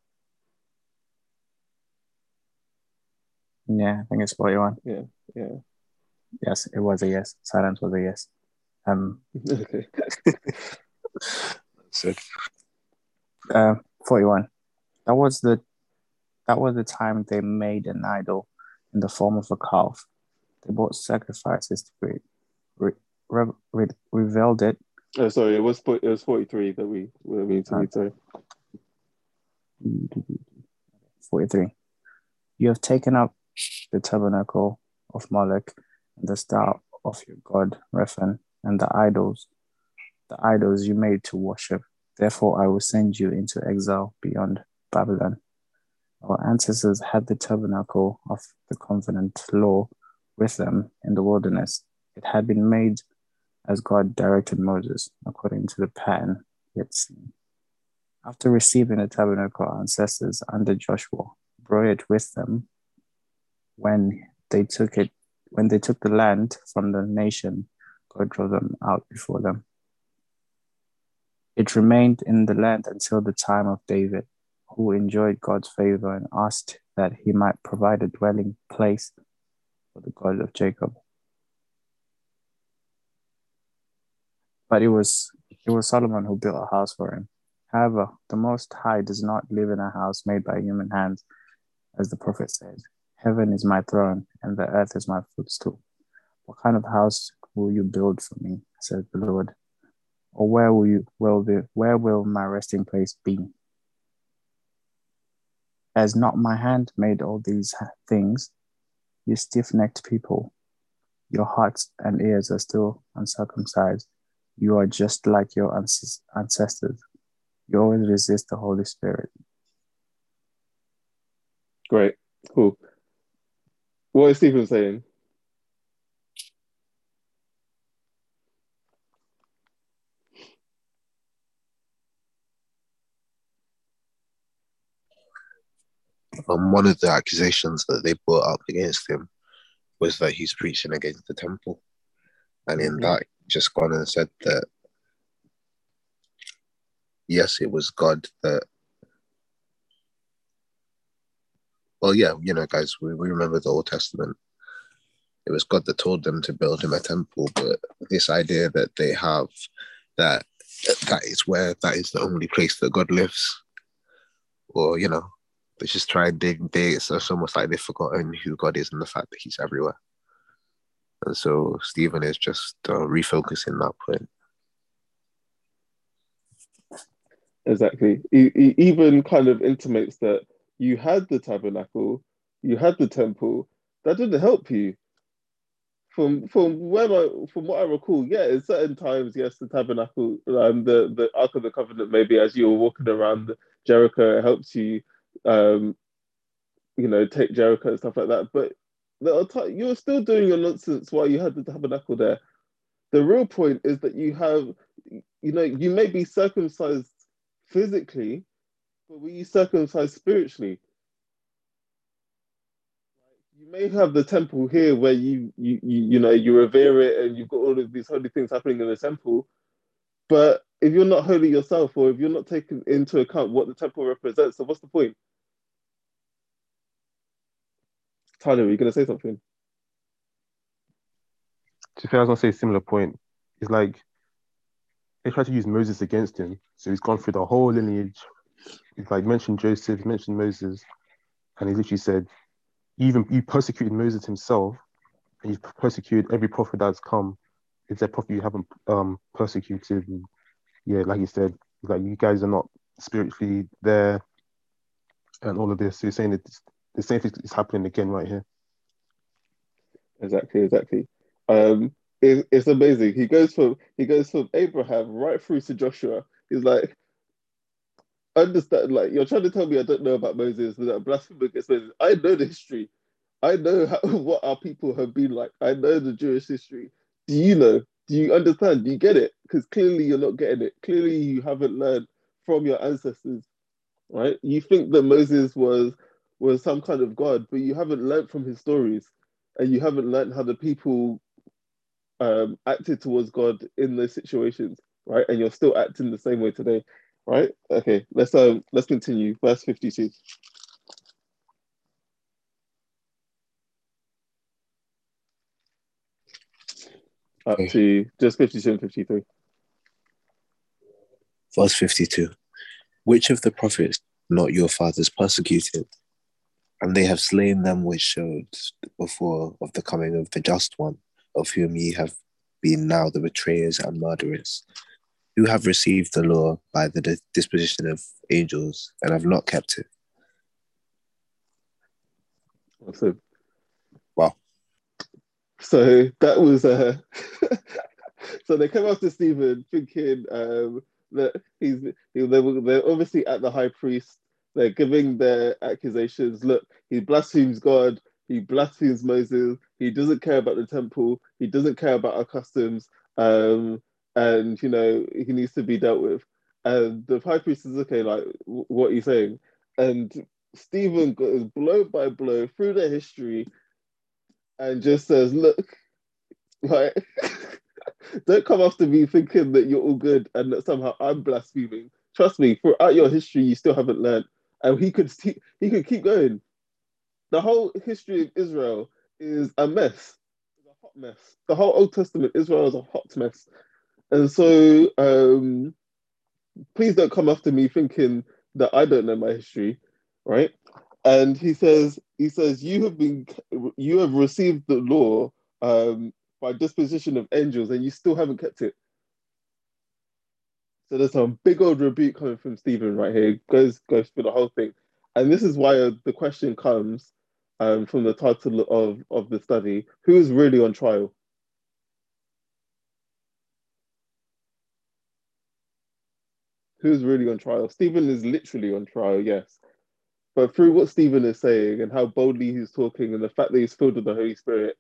Speaker 6: Yeah, I think it's 41.
Speaker 1: Yeah, yeah.
Speaker 6: Yes, it was a yes. Silence was a yes. Um,
Speaker 1: Okay.
Speaker 4: That's it.
Speaker 6: uh, 41. That was the that was the time they made an idol in the form of a calf They brought sacrifices to it, re, re, re, revealed it.
Speaker 1: Oh, sorry, it was it was forty three that we we need to read. Sorry.
Speaker 6: 43. You have taken up the tabernacle of Moloch and the star of your god Rephan and the idols, the idols you made to worship. Therefore, I will send you into exile beyond Babylon. Our ancestors had the tabernacle of the covenant law with them in the wilderness. It had been made as God directed Moses, according to the pattern he had seen. After receiving the tabernacle, our ancestors under Joshua brought it with them when they took it when they took the land from the nation God drove them out before them. It remained in the land until the time of David, who enjoyed God's favor and asked that he might provide a dwelling place for the God of Jacob. But it was it was Solomon who built a house for him. However, the Most High does not live in a house made by human hands, as the prophet says. Heaven is my throne, and the earth is my footstool. What kind of house will you build for me, says the Lord? Or where will you will the, where will my resting place be? Has not my hand made all these things? You stiff-necked people, your hearts and ears are still uncircumcised. You are just like your ancestors. You always resist the Holy Spirit.
Speaker 1: Great, cool. What is Stephen saying?
Speaker 4: Um, one of the accusations that they brought up against him was that he's preaching against the temple. And in that, just gone and said that yes, it was God that. Well, yeah, you know, guys, we, we remember the Old Testament. It was God that told them to build him a temple, but this idea that they have that that is where that is the only place that God lives, or you know, they just try and dig dig. So it's almost like they've forgotten who God is and the fact that He's everywhere. And so Stephen is just uh, refocusing that point.
Speaker 1: Exactly. He, he even kind of intimates that you had the tabernacle, you had the temple. That didn't help you. From from where I from what I recall, yeah, in certain times, yes, the tabernacle and um, the the Ark of the Covenant, maybe as you were walking around Jericho, it helps you, um, you know, take Jericho and stuff like that. But the, you were still doing your nonsense while you had the tabernacle there. The real point is that you have, you know, you may be circumcised physically, but were you circumcised spiritually? You may have the temple here where you, you you you know you revere it and you've got all of these holy things happening in the temple, but if you're not holy yourself or if you're not taking into account what the temple represents, so what's the point? Tyler, are you going to say something?
Speaker 5: To fair, I was to say a similar point. It's like they tried to use Moses against him. So he's gone through the whole lineage. He's like mentioned Joseph, mentioned Moses, and he literally said, even you persecuted Moses himself, and you've persecuted every prophet that's come. Is there prophet you haven't um, persecuted? And yeah, like he said, like you guys are not spiritually there, and all of this. So you're saying that the same thing is happening again right here.
Speaker 1: Exactly, exactly. Um, it, it's amazing. He goes from he goes from Abraham right through to Joshua. He's like, understand, like you're trying to tell me I don't know about Moses, that blasphemy against Moses. I know the history. I know how, what our people have been like. I know the Jewish history. Do you know? Do you understand? Do you get it? Because clearly you're not getting it. Clearly you haven't learned from your ancestors, right? You think that Moses was was some kind of god, but you haven't learned from his stories, and you haven't learned how the people um, acted towards God in those situations, right? And you're still acting the same way today, right? Okay, let's um let's continue. Verse 52. Up to just 52 and 53.
Speaker 4: Verse 52. Which of the prophets not your fathers persecuted? And they have slain them which showed before of the coming of the just one, of whom ye have been now the betrayers and murderers, who have received the law by the disposition of angels and have not kept it.
Speaker 1: Awesome.
Speaker 4: Wow.
Speaker 1: So that was uh so they come after Stephen thinking um that he's they were, they're obviously at the high priest. They're giving their accusations. Look, he blasphemes God. He blasphemes Moses. He doesn't care about the temple. He doesn't care about our customs. Um, and you know he needs to be dealt with. And the high priest is okay. Like, what are you saying? And Stephen goes blow by blow through the history and just says, look, like, don't come after me thinking that you're all good and that somehow I'm blaspheming. Trust me, throughout your history, you still haven't learned. And he could st- he could keep going. The whole history of Israel is a mess. It's a hot mess. The whole Old Testament, Israel is a hot mess. And so um, please don't come after me thinking that I don't know my history, right? And he says, he says, you have been, you have received the law um, by disposition of angels, and you still haven't kept it. So there's some big old rebuke coming from Stephen right here. Goes goes through the whole thing, and this is why uh, the question comes um, from the title of of the study: Who is really on trial? Who's really on trial? Stephen is literally on trial, yes. But through what Stephen is saying and how boldly he's talking and the fact that he's filled with the Holy Spirit,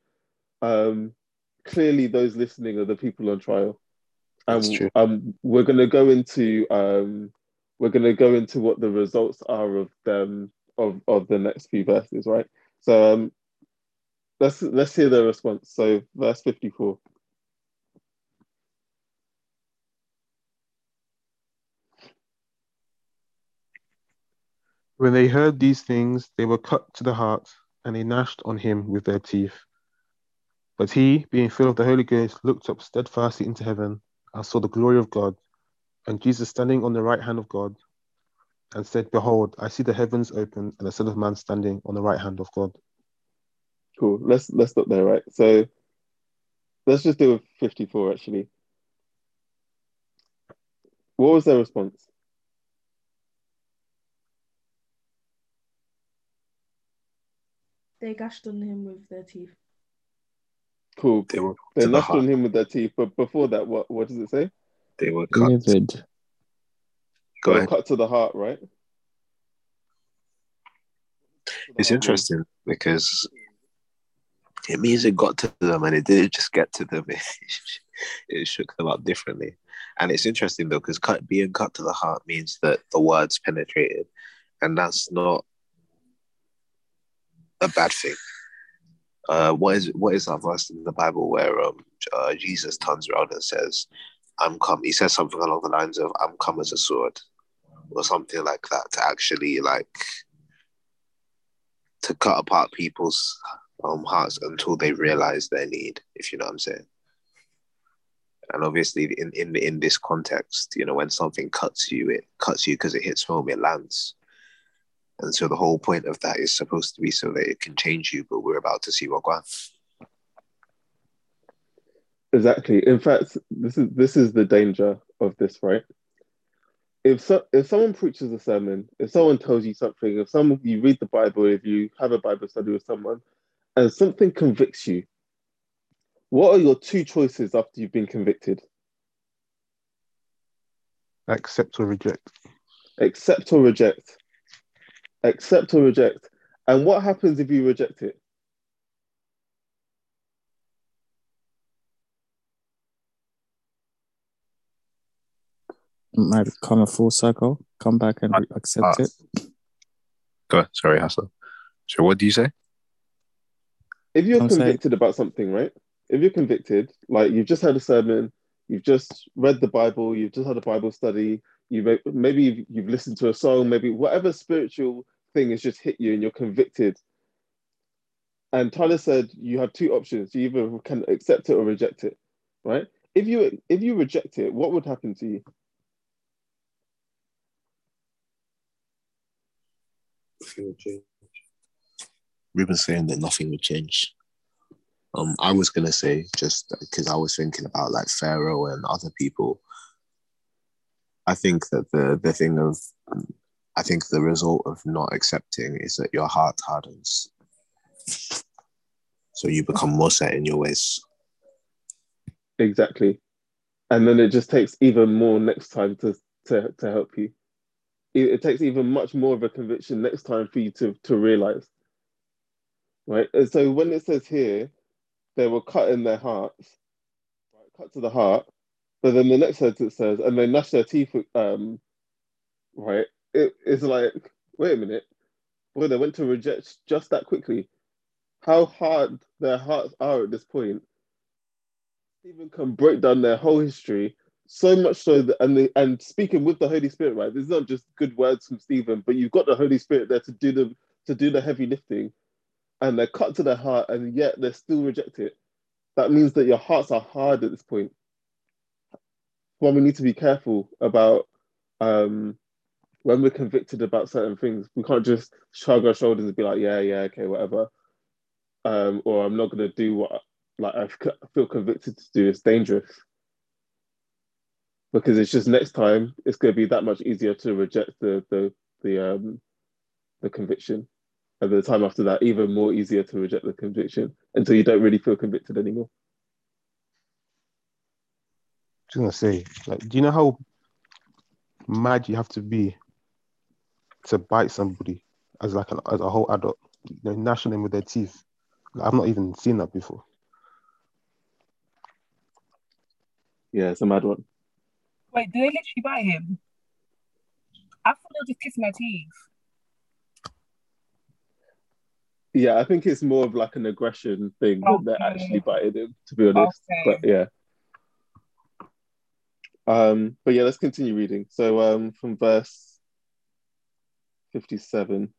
Speaker 1: um, clearly those listening are the people on trial.
Speaker 4: That's
Speaker 1: And um, we're going to go into um, we're going to go into what the results are of them of, of the next few verses, right? So um, let's let's hear their response. So verse fifty four.
Speaker 5: When they heard these things, they were cut to the heart, and they gnashed on him with their teeth. But he, being filled of the Holy Ghost, looked up steadfastly into heaven and saw the glory of God, and Jesus standing on the right hand of God, and said, Behold, I see the heavens open, and the Son of Man standing on the right hand of God.
Speaker 1: Cool. Let's let's stop there, right? So let's just do a fifty four actually. What was their response?
Speaker 2: They gashed on him with their teeth.
Speaker 1: Cool.
Speaker 4: They were
Speaker 1: They
Speaker 4: to the
Speaker 1: on him with their teeth, but before that, what what does it say?
Speaker 4: They were cut.
Speaker 6: Livid.
Speaker 4: Go
Speaker 1: They were
Speaker 4: ahead.
Speaker 1: cut to the heart, right?
Speaker 4: It's interesting because it means it got to them and it didn't just get to them. It, it shook them up differently. And it's interesting though, because cut, being cut to the heart means that the words penetrated. And that's not a bad thing. Uh, what is what is that verse in the Bible where um, uh, Jesus turns around and says, I'm come. He says something along the lines of, I'm come as a sword, or something like that, to actually like to cut apart people's um, hearts until they realize their need, if you know what I'm saying. And obviously, in in in this context, you know, when something cuts you, it cuts you because it hits home, it lands. And so the whole point of that is supposed to be so that it can change you, but we're about to see what goes.
Speaker 1: Exactly. In fact, this is this is the danger of this, right? If so, if someone preaches a sermon, if someone tells you something, if some you read the Bible, if you have a Bible study with someone, and something convicts you, what are your two choices after you've been convicted?
Speaker 5: Accept or reject.
Speaker 1: Accept or reject. Accept or reject. And what happens if you reject it?
Speaker 6: Might come a full circle, come back and
Speaker 4: Uh,
Speaker 6: accept
Speaker 4: uh,
Speaker 6: it.
Speaker 4: Go ahead. Sorry, Hassan. So what do you say?
Speaker 1: if you're
Speaker 6: I'm saying-
Speaker 1: convicted about something, right? If you're convicted, like you've just had a sermon, you've just read the Bible, you've just had a Bible study, you maybe you've, you've listened to a song, maybe whatever spiritual thing has just hit you and you're convicted. And Tyler said you have two options: you either can accept it or reject it, right? If you if you reject it, what would happen to you?
Speaker 4: Ruben's saying that nothing would change. Um, I was gonna say just because I was thinking about like Pharaoh and other people. I think that the the thing of, I think the result of not accepting is that your heart hardens. So you become more set in your ways.
Speaker 1: Exactly. And then it just takes even more next time to to, to help you. It, it takes even much more of a conviction next time for you to to realize. Right. And so when it says here, they were cut in their hearts, right, cut to the heart, but then the next sentence says, and they gnash their teeth. Um, right. It's like, wait a minute, boy, they went to reject just that quickly. How hard their hearts are at this point. Stephen can break down their whole history so much so that, and the, and speaking with the Holy Spirit, right? This is not just good words from Stephen, but you've got the Holy Spirit there to do the to do the heavy lifting and they're cut to their heart and yet they still reject it, that means that your hearts are hard at this point. Well, we need to be careful about um, when we're convicted about certain things. We can't just shrug our shoulders and be like, yeah, yeah, okay, whatever. Um, or I'm not going to do what like I feel convicted to do. It's dangerous because it's just next time it's going to be that much easier to reject the the the um the conviction and the time after that, even more easier to reject the conviction until you don't really feel convicted anymore.
Speaker 5: Just gonna say, like, do you know how mad you have to be to bite somebody as like an, as a whole adult, you know, gnashing them with their teeth? Like, I've not even seen that before.
Speaker 1: Yeah, it's a mad one.
Speaker 3: Wait, do they literally bite him? I thought they were just kissing their teeth.
Speaker 1: Yeah, I think it's more of like an aggression thing okay. than they're actually biting him, to be honest. Okay. But yeah. Um, but yeah, let's continue reading. So um, from verse 57.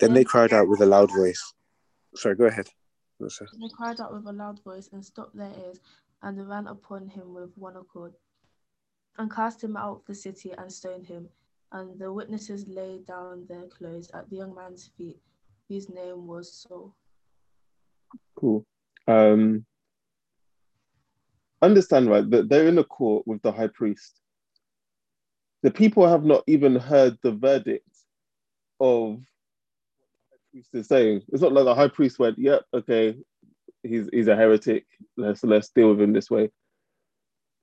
Speaker 4: Then they cried out with a loud voice. Sorry, go ahead.
Speaker 2: They cried out with a loud voice and stopped their ears and ran upon him with one accord, and cast him out of the city and stoned him. And the witnesses laid down their clothes at the young man's feet, whose name was Saul.
Speaker 1: Cool. Um, understand, right, that they're in a court with the high priest. The people have not even heard the verdict of what the high priest is saying. It's not like the high priest went, yep, okay, he's he's a heretic. Let's let's deal with him this way.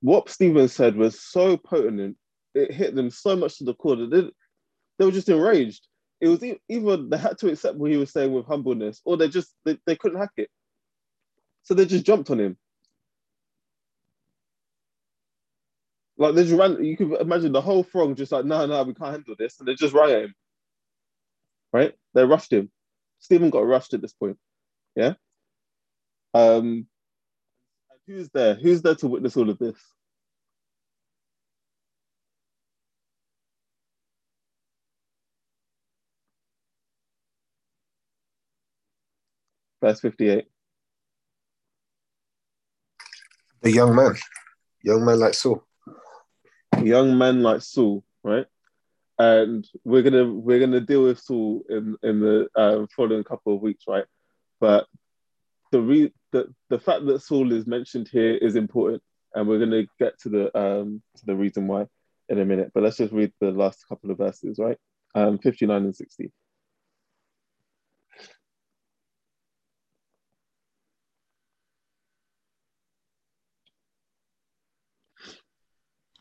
Speaker 1: What Stephen said was so potent. It hit them so much to the core that they, they were just enraged. It was either they had to accept what he was saying with humbleness, or they just they, they couldn't hack it. So they just jumped on him. Like they just ran. You can imagine the whole throng just like, no, no, we can't handle this, and they just riot him. Right? They rushed him. Stephen got rushed at this point. Yeah. Um, who's there? Who's there to witness all of this? Verse 58.
Speaker 4: A young man. Young man like Saul.
Speaker 1: Young man like Saul, right? And we're gonna we're gonna deal with Saul in in the um, following couple of weeks, right? But the re- the the fact that Saul is mentioned here is important, and we're going to get to the um to the reason why in a minute. But let's just read the last couple of verses, right? Um, fifty nine and sixty.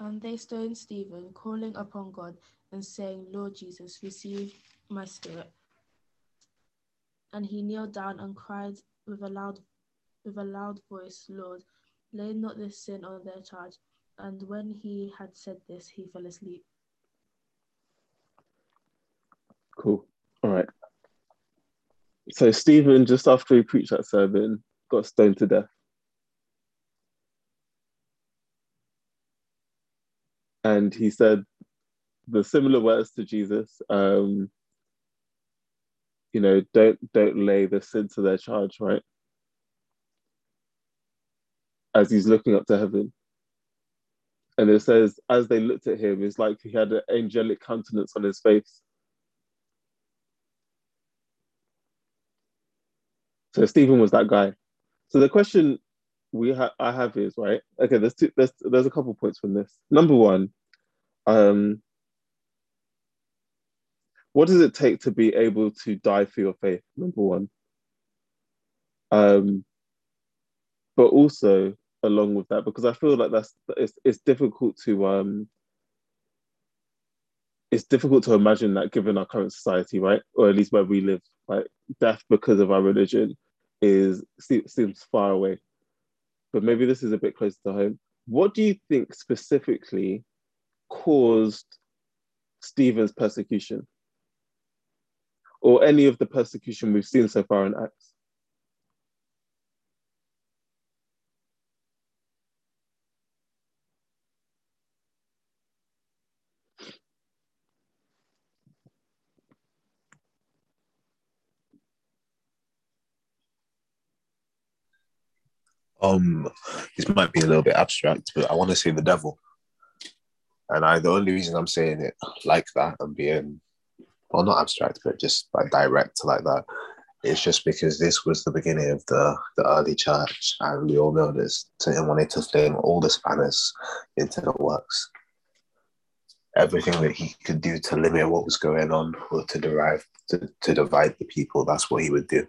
Speaker 2: And they stoned Stephen, calling upon God and saying, Lord Jesus, receive my spirit. And he kneeled down and cried with a loud with a loud voice, Lord, lay not this sin on their charge. And when he had said this, he fell asleep.
Speaker 1: Cool. All right. So Stephen, just after he preached that sermon, got stoned to death. And he said the similar words to Jesus. Um, you know, don't don't lay the sin to their charge, right? as he's looking up to heaven. And it says, as they looked at him, it's like he had an angelic countenance on his face. So Stephen was that guy. So the question we ha- I have is right. Okay, there's two, there's there's a couple points from this. Number one, um, what does it take to be able to die for your faith? Number one. Um, but also along with that, because I feel like that's it's it's difficult to um it's difficult to imagine that given our current society, right? Or at least where we live, like death because of our religion is seems far away. But maybe this is a bit closer to home. What do you think specifically caused Stephen's persecution? Or any of the persecution we've seen so far in Acts?
Speaker 7: Um, this might be a little bit abstract, but I want to say the devil. And I, the only reason I'm saying it like that and being, well, not abstract, but just like direct like that, is just because this was the beginning of the, the early church, and we all know this. Satan wanted to fling all the spanners into the works. Everything that he could do to limit what was going on or to derive to, to divide the people, that's what he would do.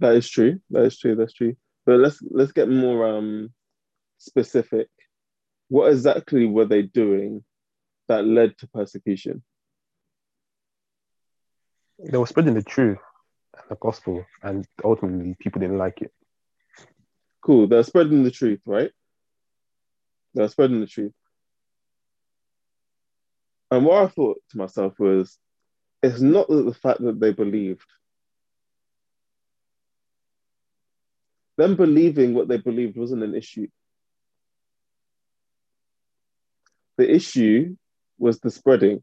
Speaker 1: That is true. That is true. That's true. But let's let's get more um specific. What exactly were they doing that led to persecution?
Speaker 5: They were spreading the truth and the gospel, and ultimately people didn't like it.
Speaker 1: Cool. They're spreading the truth, right? They're spreading the truth. And what I thought to myself was, it's not that the fact that they believed them believing what they believed wasn't an issue. The issue was the spreading.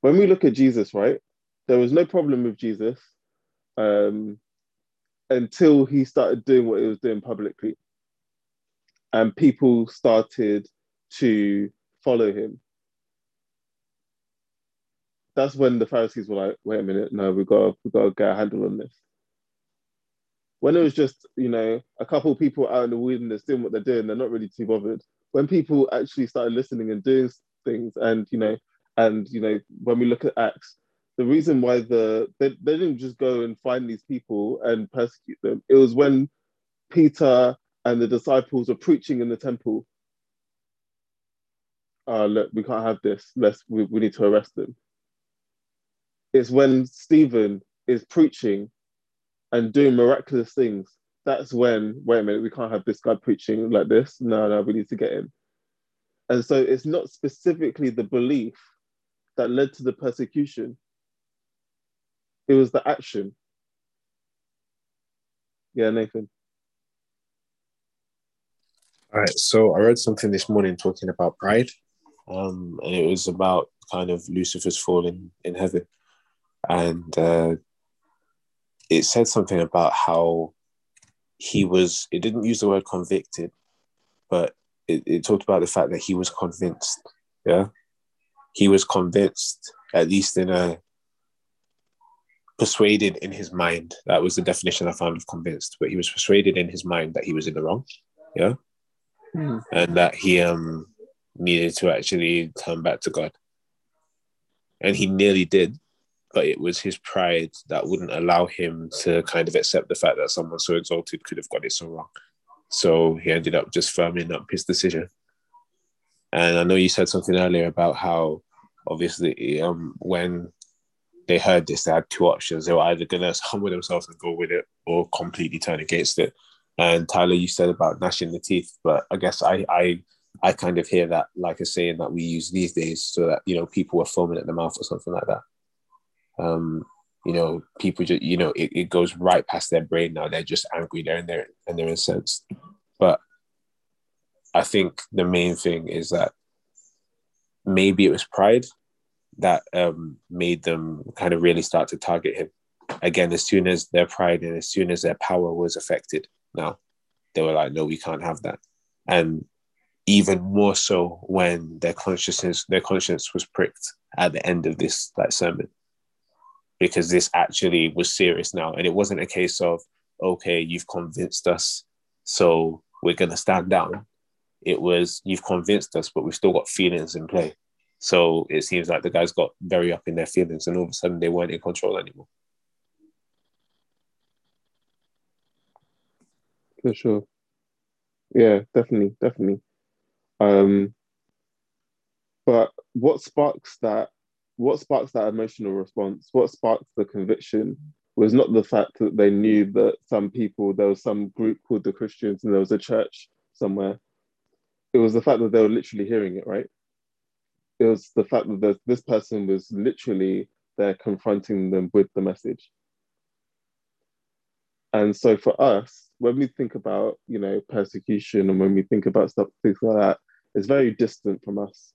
Speaker 1: When we look at Jesus, right, there was no problem with Jesus um, until he started doing what he was doing publicly. And people started to follow him. That's when the Pharisees were like, wait a minute, no, we've got, we've got to get a handle on this when it was just you know a couple people out in the wilderness doing what they're doing, they're not really too bothered. When people actually started listening and doing things, and you know, and you know, when we look at Acts, the reason why the they, they didn't just go and find these people and persecute them. It was when Peter and the disciples were preaching in the temple. Uh, look, we can't have this. Let's we, we need to arrest them. It's when Stephen is preaching and doing miraculous things, that's when, wait a minute, we can't have this guy preaching like this. No, no, we need to get him. And so it's not specifically the belief that led to the persecution, it was the action. Yeah, Nathan.
Speaker 4: All right, so I read something this morning talking about pride, um, and it was about kind of Lucifer's fall in, in heaven. And uh, it said something about how he was it didn't use the word convicted but it, it talked about the fact that he was convinced yeah? He was convinced at least in a persuaded in his mind that was the definition i found of convinced but he was persuaded in his mind that he was in the wrong yeah? Mm. and that he um needed to actually turn back to god. And he nearly did but it was his pride that wouldn't allow him to kind of accept the fact that someone so exalted could have got it so wrong. So he ended up just firming up his decision. And I know you said something earlier about how obviously um, when they heard this, they had two options. They were either going to humble themselves and go with it or completely turn against it. And Tyler, you said about gnashing the teeth, but I guess I, I I kind of hear that like a saying that we use these days so that, you know, people are foaming at the mouth or something like that um, you know, people just, you know, it, it goes right past their brain now. They're just angry there and they're and they're incensed. But I think the main thing is that maybe it was pride that um, made them kind of really start to target him again, as soon as their pride and as soon as their power was affected, now they were like, no, we can't have that. And even more so when their consciousness, their conscience was pricked at the end of this like sermon. Because this actually was serious now. And it wasn't a case of, okay, you've convinced us, so we're gonna stand down. It was you've convinced us, but we've still got feelings in play. So it seems like the guys got very up in their feelings and all of a sudden they weren't in control anymore.
Speaker 1: For sure. Yeah, definitely, definitely. Um, but what sparks that? What sparks that emotional response? What sparks the conviction was not the fact that they knew that some people, there was some group called the Christians, and there was a church somewhere. It was the fact that they were literally hearing it, right? It was the fact that this person was literally there confronting them with the message. And so for us, when we think about, you know, persecution and when we think about stuff, things like that, it's very distant from us.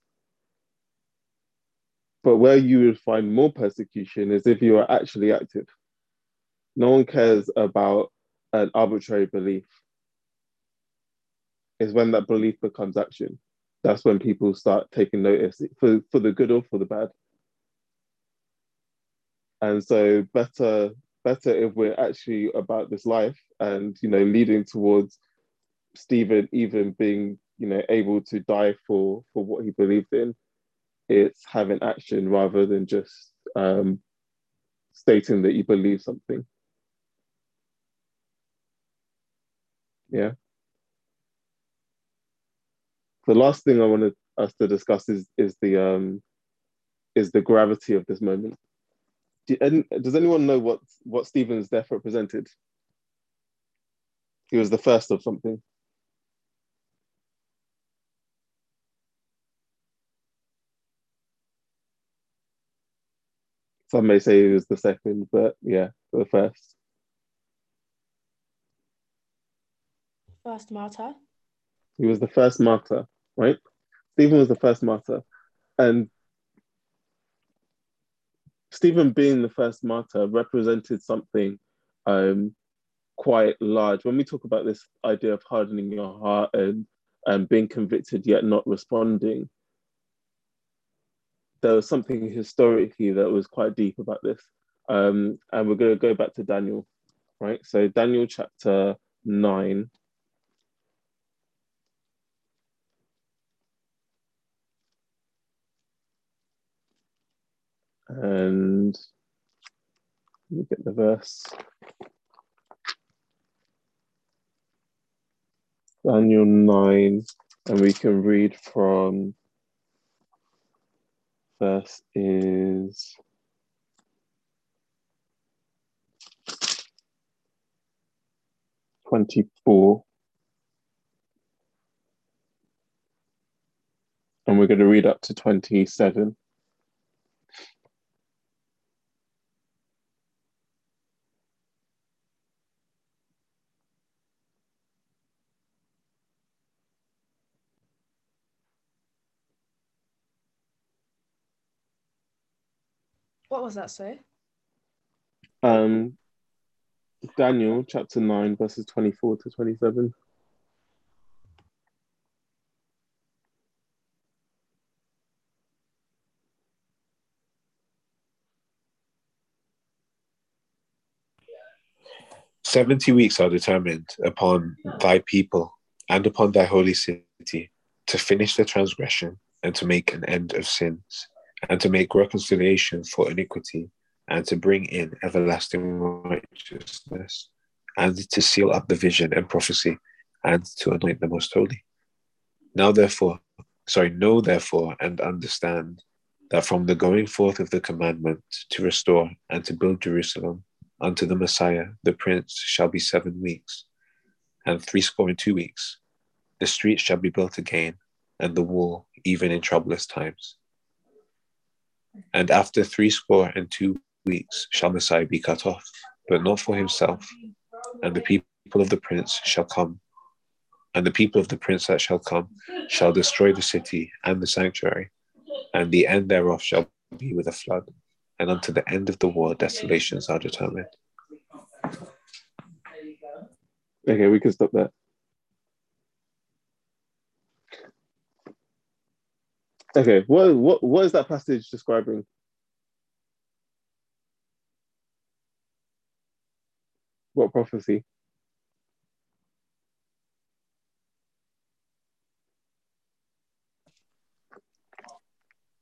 Speaker 1: But where you would find more persecution is if you are actually active. No one cares about an arbitrary belief. It's when that belief becomes action. That's when people start taking notice for, for the good or for the bad. And so better better if we're actually about this life and you know leading towards Stephen even being you know able to die for for what he believed in. It's having action rather than just um, stating that you believe something. Yeah. The last thing I wanted us to discuss is is the um, is the gravity of this moment do, does anyone know what what Stephen's death represented? He was the first of something. Some may say he was the second, but yeah, the first.
Speaker 2: First martyr.
Speaker 1: He was the first martyr, right? Stephen was the first martyr. And Stephen being the first martyr represented something um, quite large. When we talk about this idea of hardening your heart and, and being convicted yet not responding, there was something historically that was quite deep about this. Um, and we're going to go back to Daniel, right? So, Daniel chapter 9. and me get the verse. Daniel 9, and we can read from verse is twenty-four. And we're going to read up to 27.
Speaker 2: What was that, say?
Speaker 1: Um, Daniel chapter 9, verses 24 to 27.
Speaker 4: Seventy weeks are determined upon thy people and upon thy holy city to finish the transgression and to make an end of sins and to make reconciliation for iniquity, and to bring in everlasting righteousness, and to seal up the vision and prophecy, and to anoint the most holy. Now, therefore, sorry, know therefore and understand that from the going forth of the commandment to restore and to build Jerusalem unto the Messiah, the Prince, shall be seven weeks, and threescore and two weeks. The streets shall be built again, and the wall even in troublous times. And after threescore and two weeks shall Messiah be cut off, but not for himself. And the people of the prince shall come. And the people of the prince that shall come shall destroy the city and the sanctuary, and the end thereof shall be with a flood.
Speaker 8: and unto the end of the war, desolations are determined.
Speaker 1: Okay, we can stop there. Okay, what what what is that passage describing? What prophecy?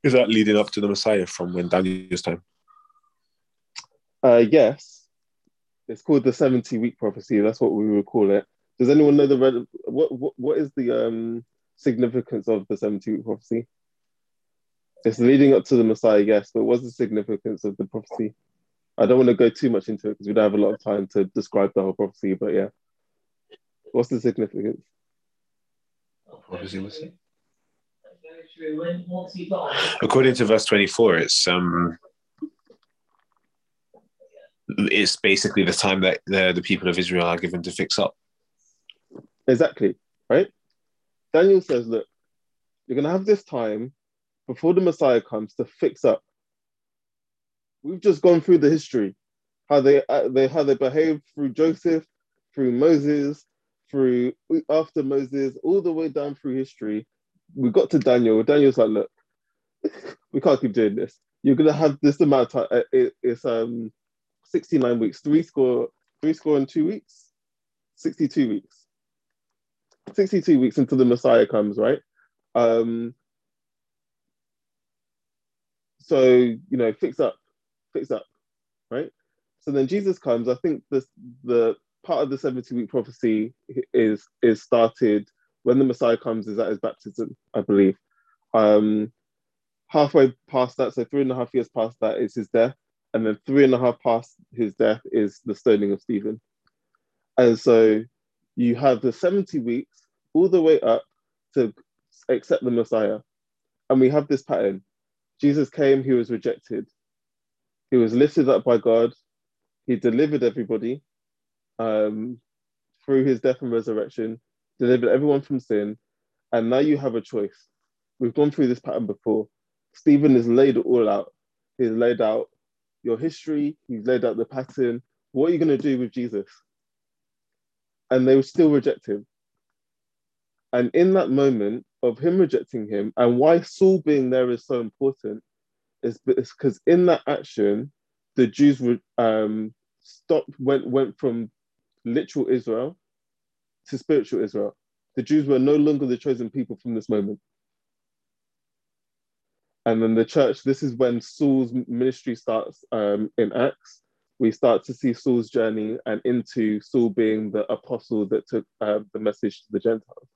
Speaker 8: Is that leading up to the Messiah from when Daniel's time?
Speaker 1: Uh, yes, it's called the seventy week prophecy. That's what we would call it. Does anyone know the red, what what what is the um significance of the seventy week prophecy? It's leading up to the Messiah, yes, but what's the significance of the prophecy? I don't want to go too much into it because we don't have a lot of time to describe the whole prophecy, but yeah. What's the significance?
Speaker 8: Prophecy was it? According to verse 24, it's um it's basically the time that the, the people of Israel are given to fix up.
Speaker 1: Exactly, right? Daniel says, look, you're going to have this time before the Messiah comes to fix up. We've just gone through the history, how they, uh, they how they behaved through Joseph, through Moses, through after Moses, all the way down through history. We got to Daniel. Daniel's like, look, we can't keep doing this. You're gonna have this amount of time. Uh, it, it's um 69 weeks, three score, three score in two weeks, 62 weeks. 62 weeks until the Messiah comes, right? Um, so you know, fix up, fix up, right? So then Jesus comes. I think this the part of the 70 week prophecy is is started when the Messiah comes is at his baptism, I believe. Um, halfway past that, so three and a half years past that is his death, and then three and a half past his death is the stoning of Stephen. And so you have the 70 weeks all the way up to accept the Messiah. And we have this pattern. Jesus came, he was rejected. He was lifted up by God. He delivered everybody um, through his death and resurrection, delivered everyone from sin. And now you have a choice. We've gone through this pattern before. Stephen has laid it all out. He's laid out your history, he's laid out the pattern. What are you going to do with Jesus? And they would still reject him. And in that moment of him rejecting him, and why Saul being there is so important, is because in that action, the Jews would um, stop went went from literal Israel to spiritual Israel. The Jews were no longer the chosen people from this moment. And then the church, this is when Saul's ministry starts um, in Acts. We start to see Saul's journey and into Saul being the apostle that took uh, the message to the Gentiles.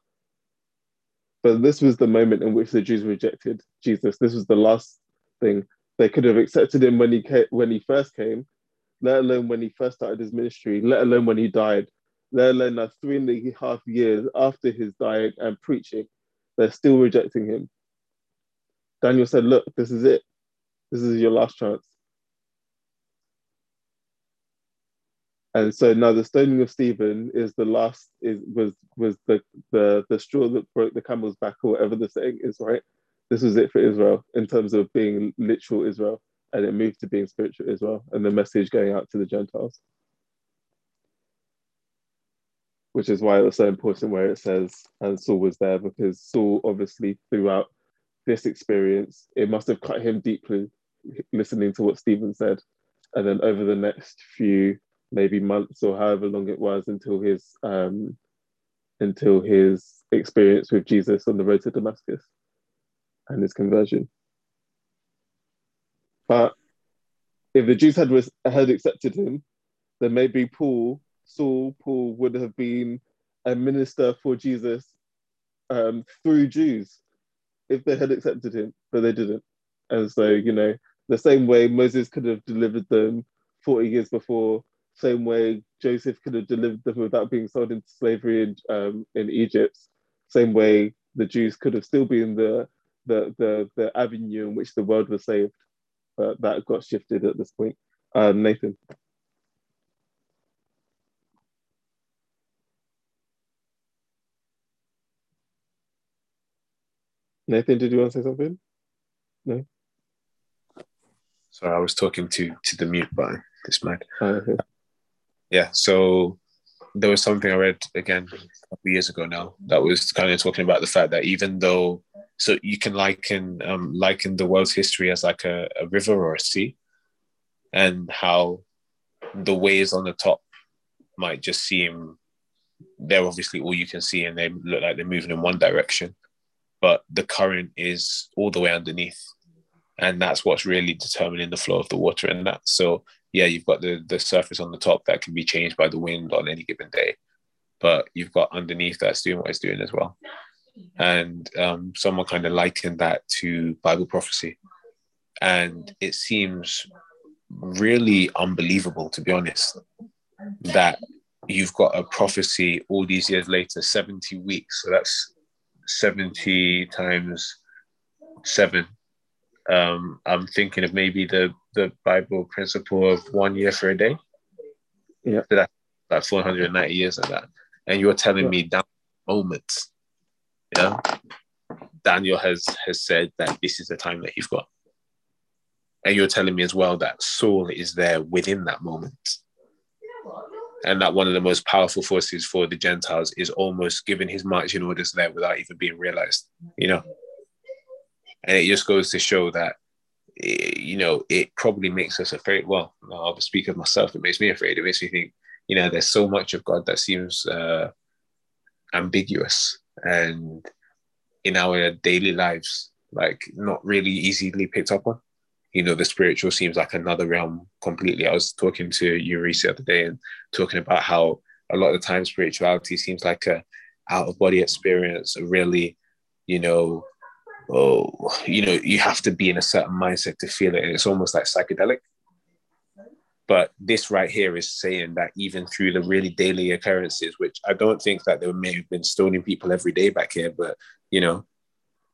Speaker 1: But this was the moment in which the Jews rejected Jesus. This was the last thing. They could have accepted him when he came, when he first came, let alone when he first started his ministry, let alone when he died, let alone now three and a half years after his dying and preaching, they're still rejecting him. Daniel said, Look, this is it. This is your last chance. And so now the stoning of Stephen is the last is was was the the the straw that broke the camel's back or whatever the saying is, right? This was it for Israel in terms of being literal Israel, and it moved to being spiritual Israel, and the message going out to the Gentiles. Which is why it was so important where it says, and Saul was there, because Saul obviously throughout this experience, it must have cut him deeply listening to what Stephen said. And then over the next few maybe months or however long it was until his um, until his experience with Jesus on the road to Damascus and his conversion. But if the Jews had had accepted him, then maybe Paul, Saul, Paul would have been a minister for Jesus um, through Jews if they had accepted him, but they didn't. And so, you know, the same way Moses could have delivered them 40 years before same way Joseph could have delivered them without being sold into slavery in, um, in Egypt, same way the Jews could have still been the, the, the, the avenue in which the world was saved. But that got shifted at this point. Um, Nathan. Nathan, did you want to say something? No.
Speaker 4: Sorry, I was talking to to the mute button. This man.
Speaker 1: Uh,
Speaker 4: Yeah. So there was something I read again a couple years ago now that was kind of talking about the fact that even though so you can liken um, liken the world's history as like a, a river or a sea, and how the waves on the top might just seem they're obviously all you can see and they look like they're moving in one direction, but the current is all the way underneath, and that's what's really determining the flow of the water in that. So yeah, you've got the the surface on the top that can be changed by the wind on any given day, but you've got underneath that's doing what it's doing as well. And um, someone kind of likened that to Bible prophecy, and it seems really unbelievable to be honest that you've got a prophecy all these years later, 70 weeks. So that's 70 times seven. Um, I'm thinking of maybe the, the Bible principle of one year for a day.
Speaker 1: Yeah.
Speaker 4: So that's like 490 years of that. And you're telling
Speaker 1: Yeah.
Speaker 4: me that moment, yeah, Daniel has has said that this is the time that you've got. And you're telling me as well that Saul is there within that moment and that one of the most powerful forces for the Gentiles is almost giving his marching orders there without even being realized, you know. And it just goes to show that, eh, you know, it probably makes us afraid. Well, I'll speak of myself. It makes me afraid. It makes me think, you know, there's so much of God that seems uh, ambiguous and in our daily lives, like not really easily picked up on you know the spiritual seems like another realm completely i was talking to Eurice the other day and talking about how a lot of the time spirituality seems like a out of body experience a really you know oh you know you have to be in a certain mindset to feel it and it's almost like psychedelic but this right here is saying that even through the really daily occurrences which i don't think that there may have been stoning people every day back here but you know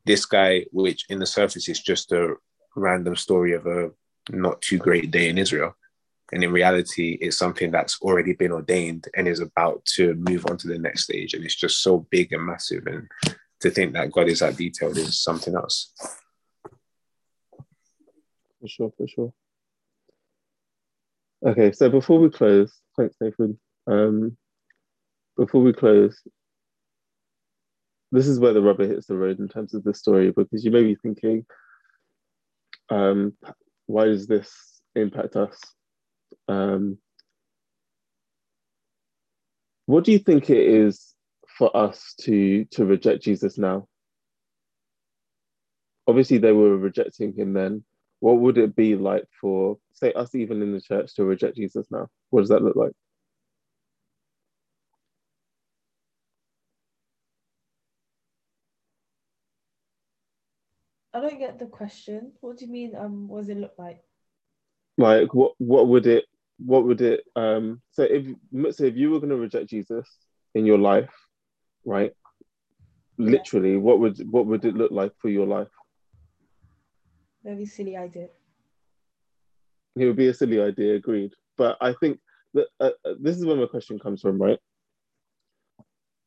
Speaker 4: this guy which in the surface is just a random story of a not too great day in Israel. And in reality, it's something that's already been ordained and is about to move on to the next stage. And it's just so big and massive. And to think that God is that detailed is something else.
Speaker 1: for sure, for sure. Okay, so before we close, thanks, Nathan. Um, before we close, this is where the rubber hits the road in terms of the story because you may be thinking, um, why does this impact us? Um, what do you think it is for us to to reject Jesus now? Obviously, they were rejecting him then. What would it be like for, say, us even in the church to reject Jesus now? What does that look like?
Speaker 2: I don't get the question. What do you mean? Um, what does it look like?
Speaker 1: Like, what what would it what would it um so if so if you were going to reject Jesus in your life, right? Literally, what would what would it look like for your life?
Speaker 2: Very silly idea.
Speaker 1: It would be a silly idea, agreed. But I think that uh, uh, this is where my question comes from, right?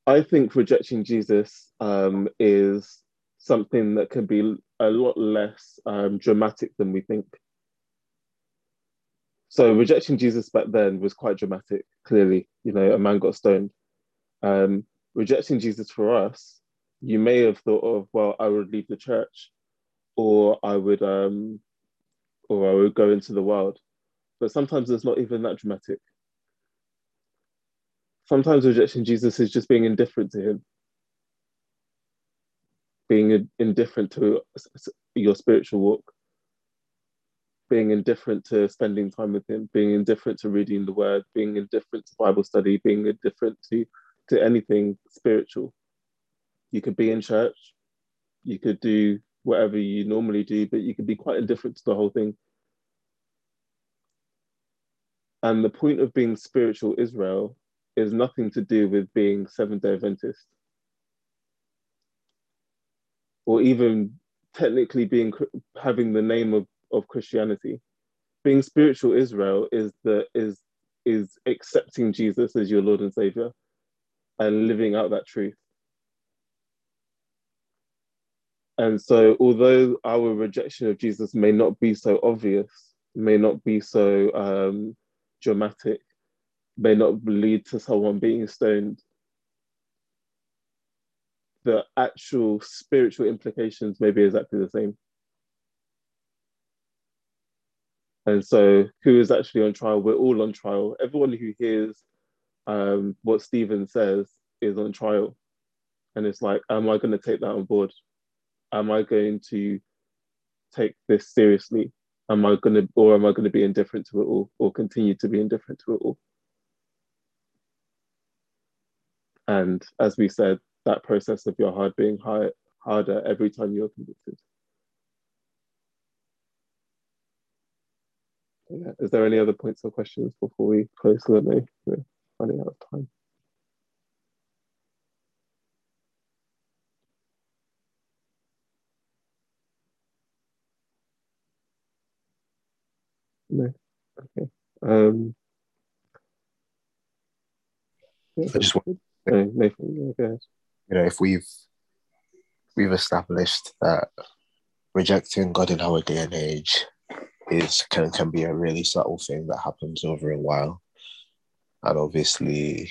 Speaker 1: I think rejecting Jesus um, is something that can be a lot less um, dramatic than we think. So rejecting Jesus back then was quite dramatic. Clearly, you know, a man got stoned. Um, rejecting Jesus for us, you may have thought of, well, I would leave the church, or I would, um, or I would go into the world. But sometimes it's not even that dramatic. Sometimes rejecting Jesus is just being indifferent to him, being indifferent to your spiritual walk, being indifferent to spending time with him, being indifferent to reading the word, being indifferent to Bible study, being indifferent to, to anything spiritual. You could be in church, you could do whatever you normally do, but you could be quite indifferent to the whole thing. And the point of being spiritual Israel is nothing to do with being Seventh day Adventist or even technically being having the name of, of Christianity. Being spiritual Israel is the is is accepting Jesus as your Lord and Savior and living out that truth. And so although our rejection of Jesus may not be so obvious may not be so um, dramatic, may not lead to someone being stoned. The actual spiritual implications may be exactly the same. And so, who is actually on trial? We're all on trial. Everyone who hears um, what Stephen says is on trial. And it's like, am I going to take that on board? Am I going to take this seriously? Am I going to, or am I going to be indifferent to it all, or continue to be indifferent to it all? And as we said, that process of your heart being high, harder every time you're convicted. Is there any other points or questions before we close the me? Running out of time. No. Okay. Um,
Speaker 4: I just want,
Speaker 1: no, Nathan,
Speaker 4: you know, if we've we've established that rejecting God in our day and age is can can be a really subtle thing that happens over a while, and obviously,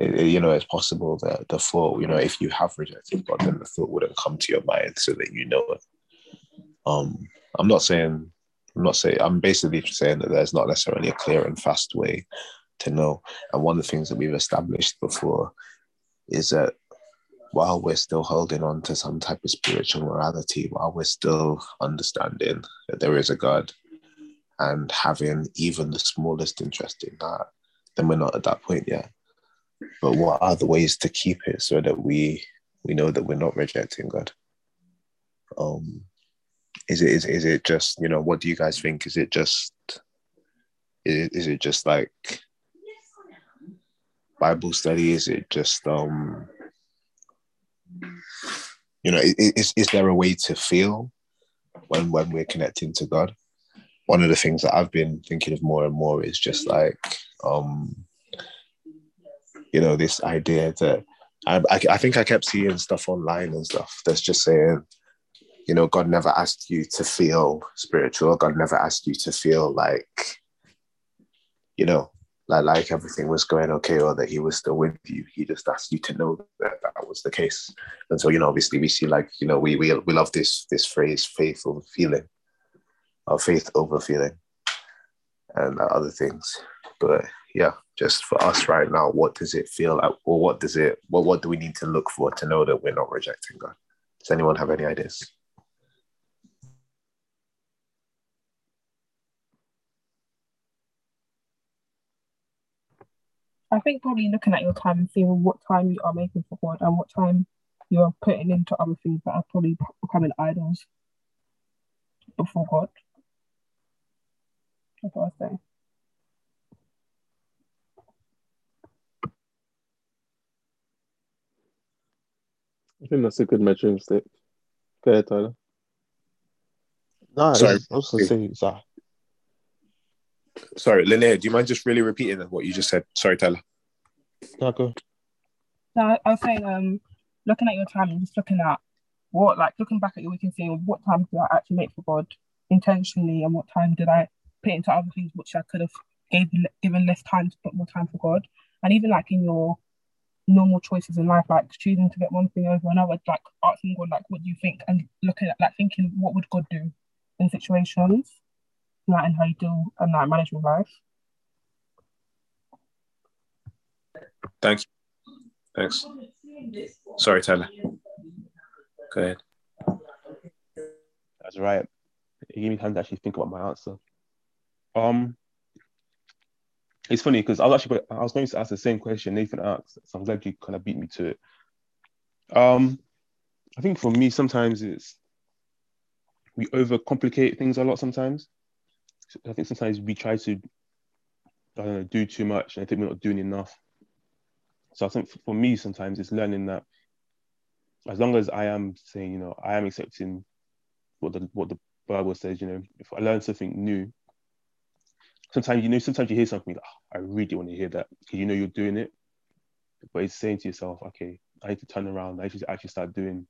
Speaker 4: you know, it's possible that the thought, you know, if you have rejected God, then the thought wouldn't come to your mind so that you know it. Um, I'm not saying, I'm not saying, I'm basically saying that there's not necessarily a clear and fast way to know. And one of the things that we've established before is that while we're still holding on to some type of spiritual morality, while we're still understanding that there is a God and having even the smallest interest in that, then we're not at that point yet. But what are the ways to keep it so that we we know that we're not rejecting God? Um, is it is, is it just you know what do you guys think? Is it just is, is it just like Bible study? Is it just um you know is is there a way to feel when when we're connecting to God? One of the things that I've been thinking of more and more is just like um you know this idea that I, I, I think I kept seeing stuff online and stuff that's just saying you know God never asked you to feel spiritual. God never asked you to feel like you know like like everything was going okay or that he was still with you. He just asked you to know that that was the case. And so you know obviously we see like you know we we, we love this this phrase faith over feeling or faith over feeling and other things. But yeah just for us right now what does it feel like or what does it what what do we need to look for to know that we're not rejecting god? Does anyone have any ideas?
Speaker 3: I think probably looking at your time and seeing what time you are making for God and what time you are putting into other things that are probably becoming idols before God. That's what I say.
Speaker 1: I think that's a good measuring stick. Go ahead, Tyler.
Speaker 5: No,
Speaker 4: Sorry.
Speaker 5: I was gonna say uh,
Speaker 8: Sorry, Linnea, do you mind just really repeating what you just said? Sorry, Tyler.
Speaker 5: no, go.
Speaker 3: No, I- I was saying, um, looking at your time and just looking at what, like, looking back at your week and seeing what time did I actually make for God intentionally, and what time did I put into other things which I could have gave, given less time to put more time for God, and even like in your normal choices in life, like choosing to get one thing over another, like asking God, like, what do you think, and looking at like thinking, what would God do in situations, like, and how you deal and like manage your life.
Speaker 8: Thanks. Thanks. Sorry, Tyler. Go ahead.
Speaker 5: That's right. It gave me time to actually think about my answer. Um, it's funny because I was actually I was going to ask the same question Nathan asked, so I'm glad you kind of beat me to it. Um, I think for me sometimes it's we overcomplicate things a lot. Sometimes I think sometimes we try to I don't know do too much, and I think we're not doing enough. So I think for me sometimes it's learning that as long as I am saying, you know, I am accepting what the what the Bible says, you know, if I learn something new, sometimes you know, sometimes you hear something, like, oh, I really want to hear that because you know you're doing it, but it's saying to yourself, okay, I need to turn around, I need to actually start doing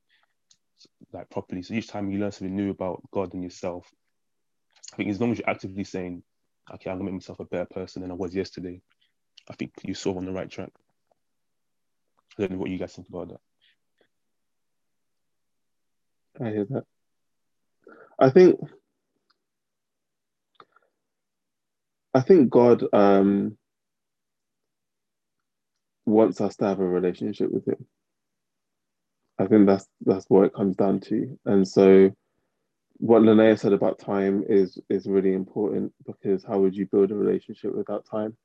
Speaker 5: like properly. So each time you learn something new about God and yourself, I think as long as you're actively saying, okay, I'm gonna make myself a better person than I was yesterday, I think you're sort of on the right track. I don't know what you guys think about that.
Speaker 1: I hear that. I think I think God um, wants us to have a relationship with Him. I think that's that's what it comes down to. And so, what Linnea said about time is is really important because how would you build a relationship without time?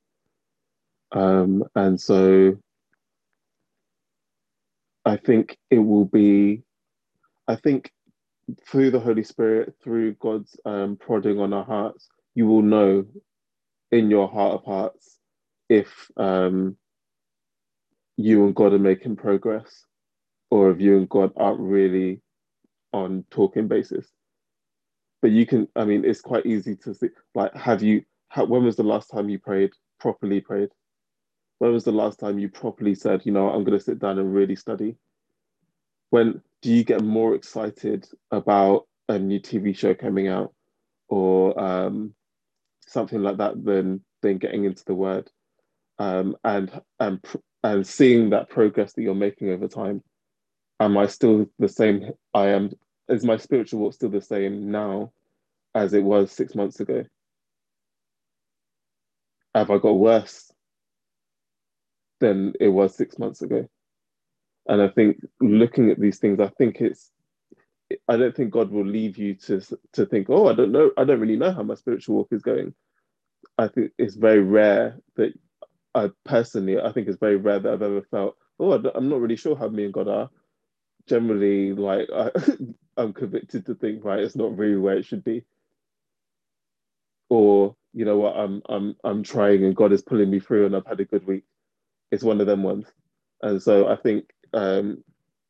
Speaker 1: Um, and so, I think it will be. I think through the Holy Spirit, through God's um, prodding on our hearts, you will know in your heart of hearts if um, you and God are making progress or if you and God aren't really on talking basis. But you can, I mean, it's quite easy to see, like, have you, how, when was the last time you prayed, properly prayed? When was the last time you properly said, you know, I'm going to sit down and really study? When do you get more excited about a new TV show coming out or um, something like that than than getting into the word. Um, and and and seeing that progress that you're making over time am i still the same? I am is my spiritual walk still the same now as it was six months ago? Have i got worse than it was six months ago? And i think looking at these things i think it's I don't think God will leave you to to think, oh, I don't know, I don't really know how my spiritual walk is going. I think it's very rare that I personally, I think it's very rare that I've ever felt, oh, I'm not really sure how me and God are. Generally, like I, I'm convicted to think, right, it's not really where it should be. Or you know what, I'm I'm I'm trying and God is pulling me through and I've had a good week. It's one of them ones. And so I think um,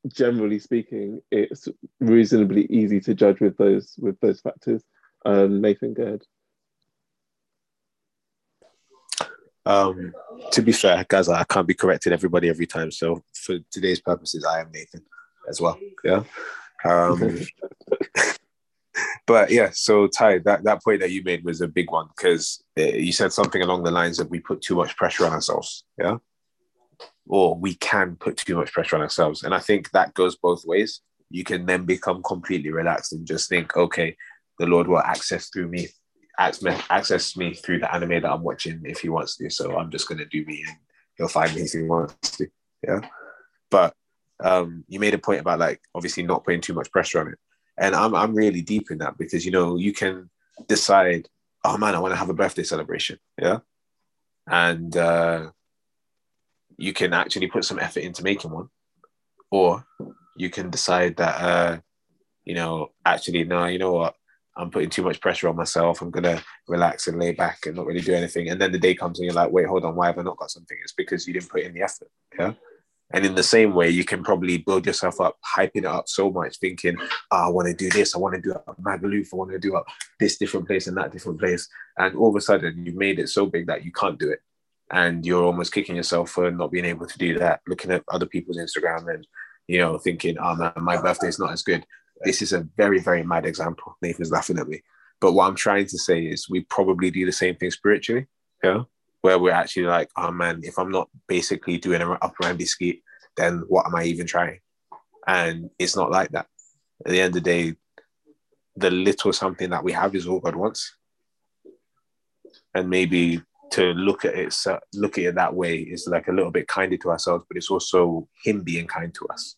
Speaker 1: generally speaking, it's reasonably easy to judge with those with those factors. Um, Nathan, go ahead.
Speaker 4: Um, to be fair, guys, I can't be correcting everybody every time. So for today's purposes, I am Nathan as well. Yeah. Um, but yeah, so Ty, that, that point that you made was a big one because uh, you said something along the lines that we put too much pressure on ourselves. Yeah. Or we can put too much pressure on ourselves. And I think that goes both ways. You can then become completely relaxed and just think, okay, the Lord will access through me access me through the anime that I'm watching if he wants to. So I'm just gonna do me, and he'll find me if he wants to. Yeah, but um, you made a point about like obviously not putting too much pressure on it, and I'm I'm really deep in that because you know you can decide, oh man, I want to have a birthday celebration. Yeah, and uh, you can actually put some effort into making one, or you can decide that uh, you know actually no, you know what I'm putting too much pressure on myself. I'm gonna relax and lay back and not really do anything. And then the day comes and you're like, wait, hold on, why have I not got something? It's because you didn't put in the effort. Yeah. And in the same way, you can probably build yourself up, hyping it up so much, thinking, oh, I want to do this, I want to do up Magaluf, I want to do up this different place and that different place. And all of a sudden, you've made it so big that you can't do it. And you're almost kicking yourself for not being able to do that, looking at other people's Instagram and, you know, thinking, oh man, my birthday is not as good this is a very, very mad example. Nathan's laughing at me. But what I'm trying to say is we probably do the same thing spiritually, yeah, where we're actually like, oh man, if I'm not basically doing an Randy Skeete, then what am I even trying? And it's not like that. At the end of the day, the little something that we have is all God wants. And maybe to look at it, look at it that way is like a little bit kinder to ourselves, but it's also Him being kind to us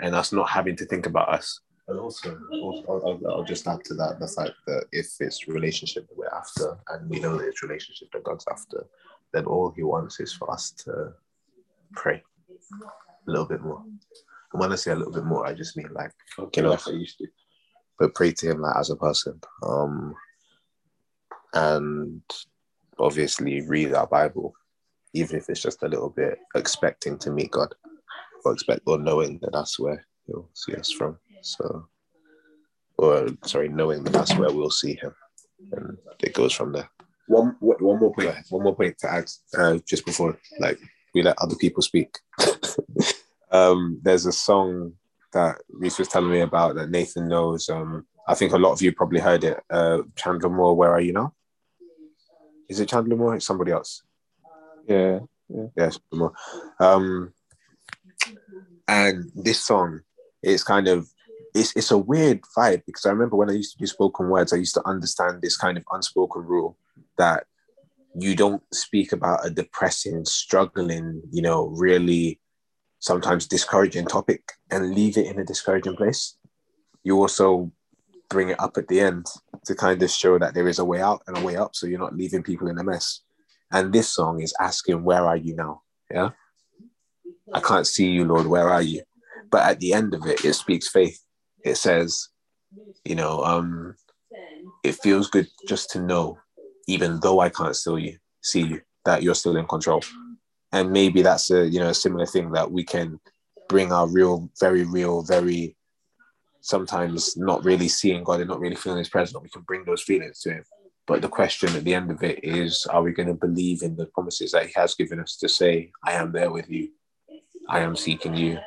Speaker 4: and us not having to think about us.
Speaker 9: And also, also I'll, I'll, just add to that the fact that if it's relationship that we're after, and we know that it's relationship that God's after, then all He wants is for us to pray a little bit more. And when I say a little bit more, I just mean like you know, like I used to, but pray to Him like as a person, um, and obviously read our Bible, even if it's just a little bit, expecting to meet God, or expect or knowing that that's where He'll see us from. So, or sorry, knowing that that's where we'll see him, and it goes from there.
Speaker 4: One one more point. One more point to add, uh, just before like we let other people speak. um, there's a song that Reese was telling me about that Nathan knows. Um, I think a lot of you probably heard it. Uh, Chandler Moore, where are you now? Is it Chandler Moore? It's somebody else.
Speaker 5: Yeah.
Speaker 4: Yes, more. Um, and this song it's kind of it's it's a weird vibe because I remember when I used to do spoken words, I used to understand this kind of unspoken rule that you don't speak about a depressing, struggling, you know, really sometimes discouraging topic and leave it in a discouraging place. You also bring it up at the end to kind of show that there is a way out and a way up, so you're not leaving people in a mess. And this song is asking, Where are you now? Yeah. I can't see you, Lord. Where are you? But at the end of it, it speaks faith. It says, you know, um, it feels good just to know, even though I can't still you see you, that you're still in control. And maybe that's a you know a similar thing that we can bring our real, very real, very sometimes not really seeing God and not really feeling His presence. We can bring those feelings to Him but the question at the end of it is are we going to believe in the promises that He has given us to say, I am there with you, I am seeking you,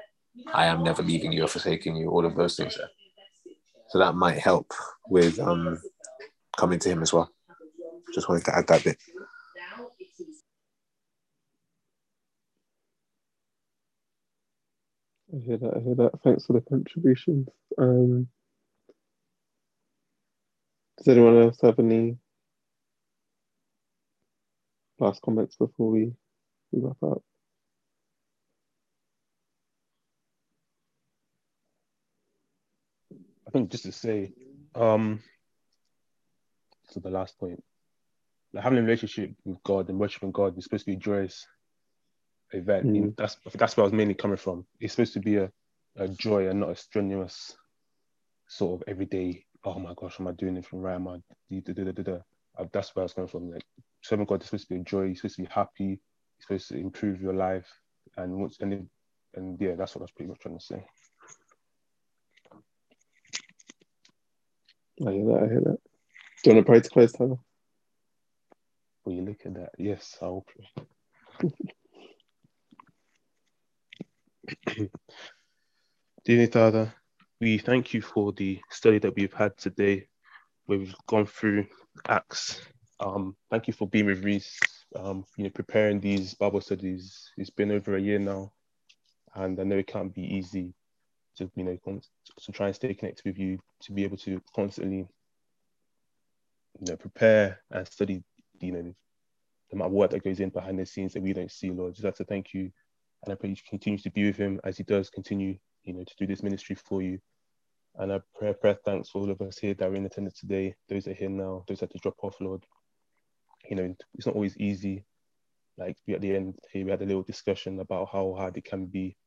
Speaker 4: I am never leaving you or forsaking you, all of those things there. So that might help with um, coming to Him as well. Just wanted to add that bit.
Speaker 5: I hear that. I hear that. Thanks for the contributions. Um, does anyone else have any last comments before we, we wrap up? I think just to say, um, to the last point, like having a relationship with God and worshiping God is supposed to be joyous event.
Speaker 1: Mm.
Speaker 5: That's that's where I was mainly coming from. It's supposed to be a, a joy and not a strenuous sort of everyday. Oh my gosh, am I doing anything right? Am I. Uh, That's where I was coming from. Like serving God is supposed to be a joy. You're supposed to be happy. It's supposed to improve your life. And once and and yeah, that's what I was pretty much trying to say.
Speaker 1: I hear that. I hear that. Do you want to pray to close, Tyler?
Speaker 5: Will you look at that? Yes, I will pray. Dear we thank you for the study that we've had today, we've gone through Acts. Um, thank you for being with Reese, um, you know, preparing these Bible studies. It's been over a year now, and I know it can't be easy to, you know, con- to try and stay connected with you, to be able to constantly, you know, prepare and study, you know, the amount of work that goes in behind the scenes that we don't see, Lord. Just have to thank you, and I pray you continue to be with him as he does continue, you know, to do this ministry for you. And I pray, pray thanks for all of us here that are in attendance today, those that are here now, those that to drop off, Lord. You know, it's not always easy. Like we at the end here, we had a little discussion about how hard it can be,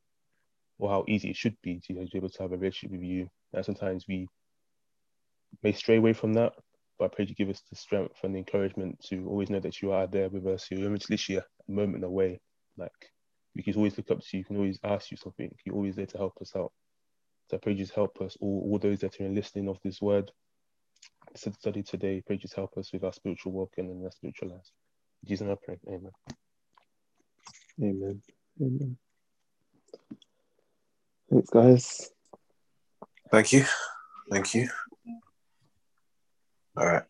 Speaker 5: or how easy it should be to, you know, to be able to have a relationship with you. And sometimes we may stray away from that, but I pray you give us the strength and the encouragement to always know that you are there with us. You're literally a moment away. Like we can always look up to you, you can always ask you something. You're always there to help us out. So I pray just help us, all, all those that are in listening of this word, to study today. Pray just help us with our spiritual walk and in our spiritual lives. In Jesus' name I pray. Amen.
Speaker 1: Amen. Amen. Thanks, guys.
Speaker 4: Thank you. Thank you. All right.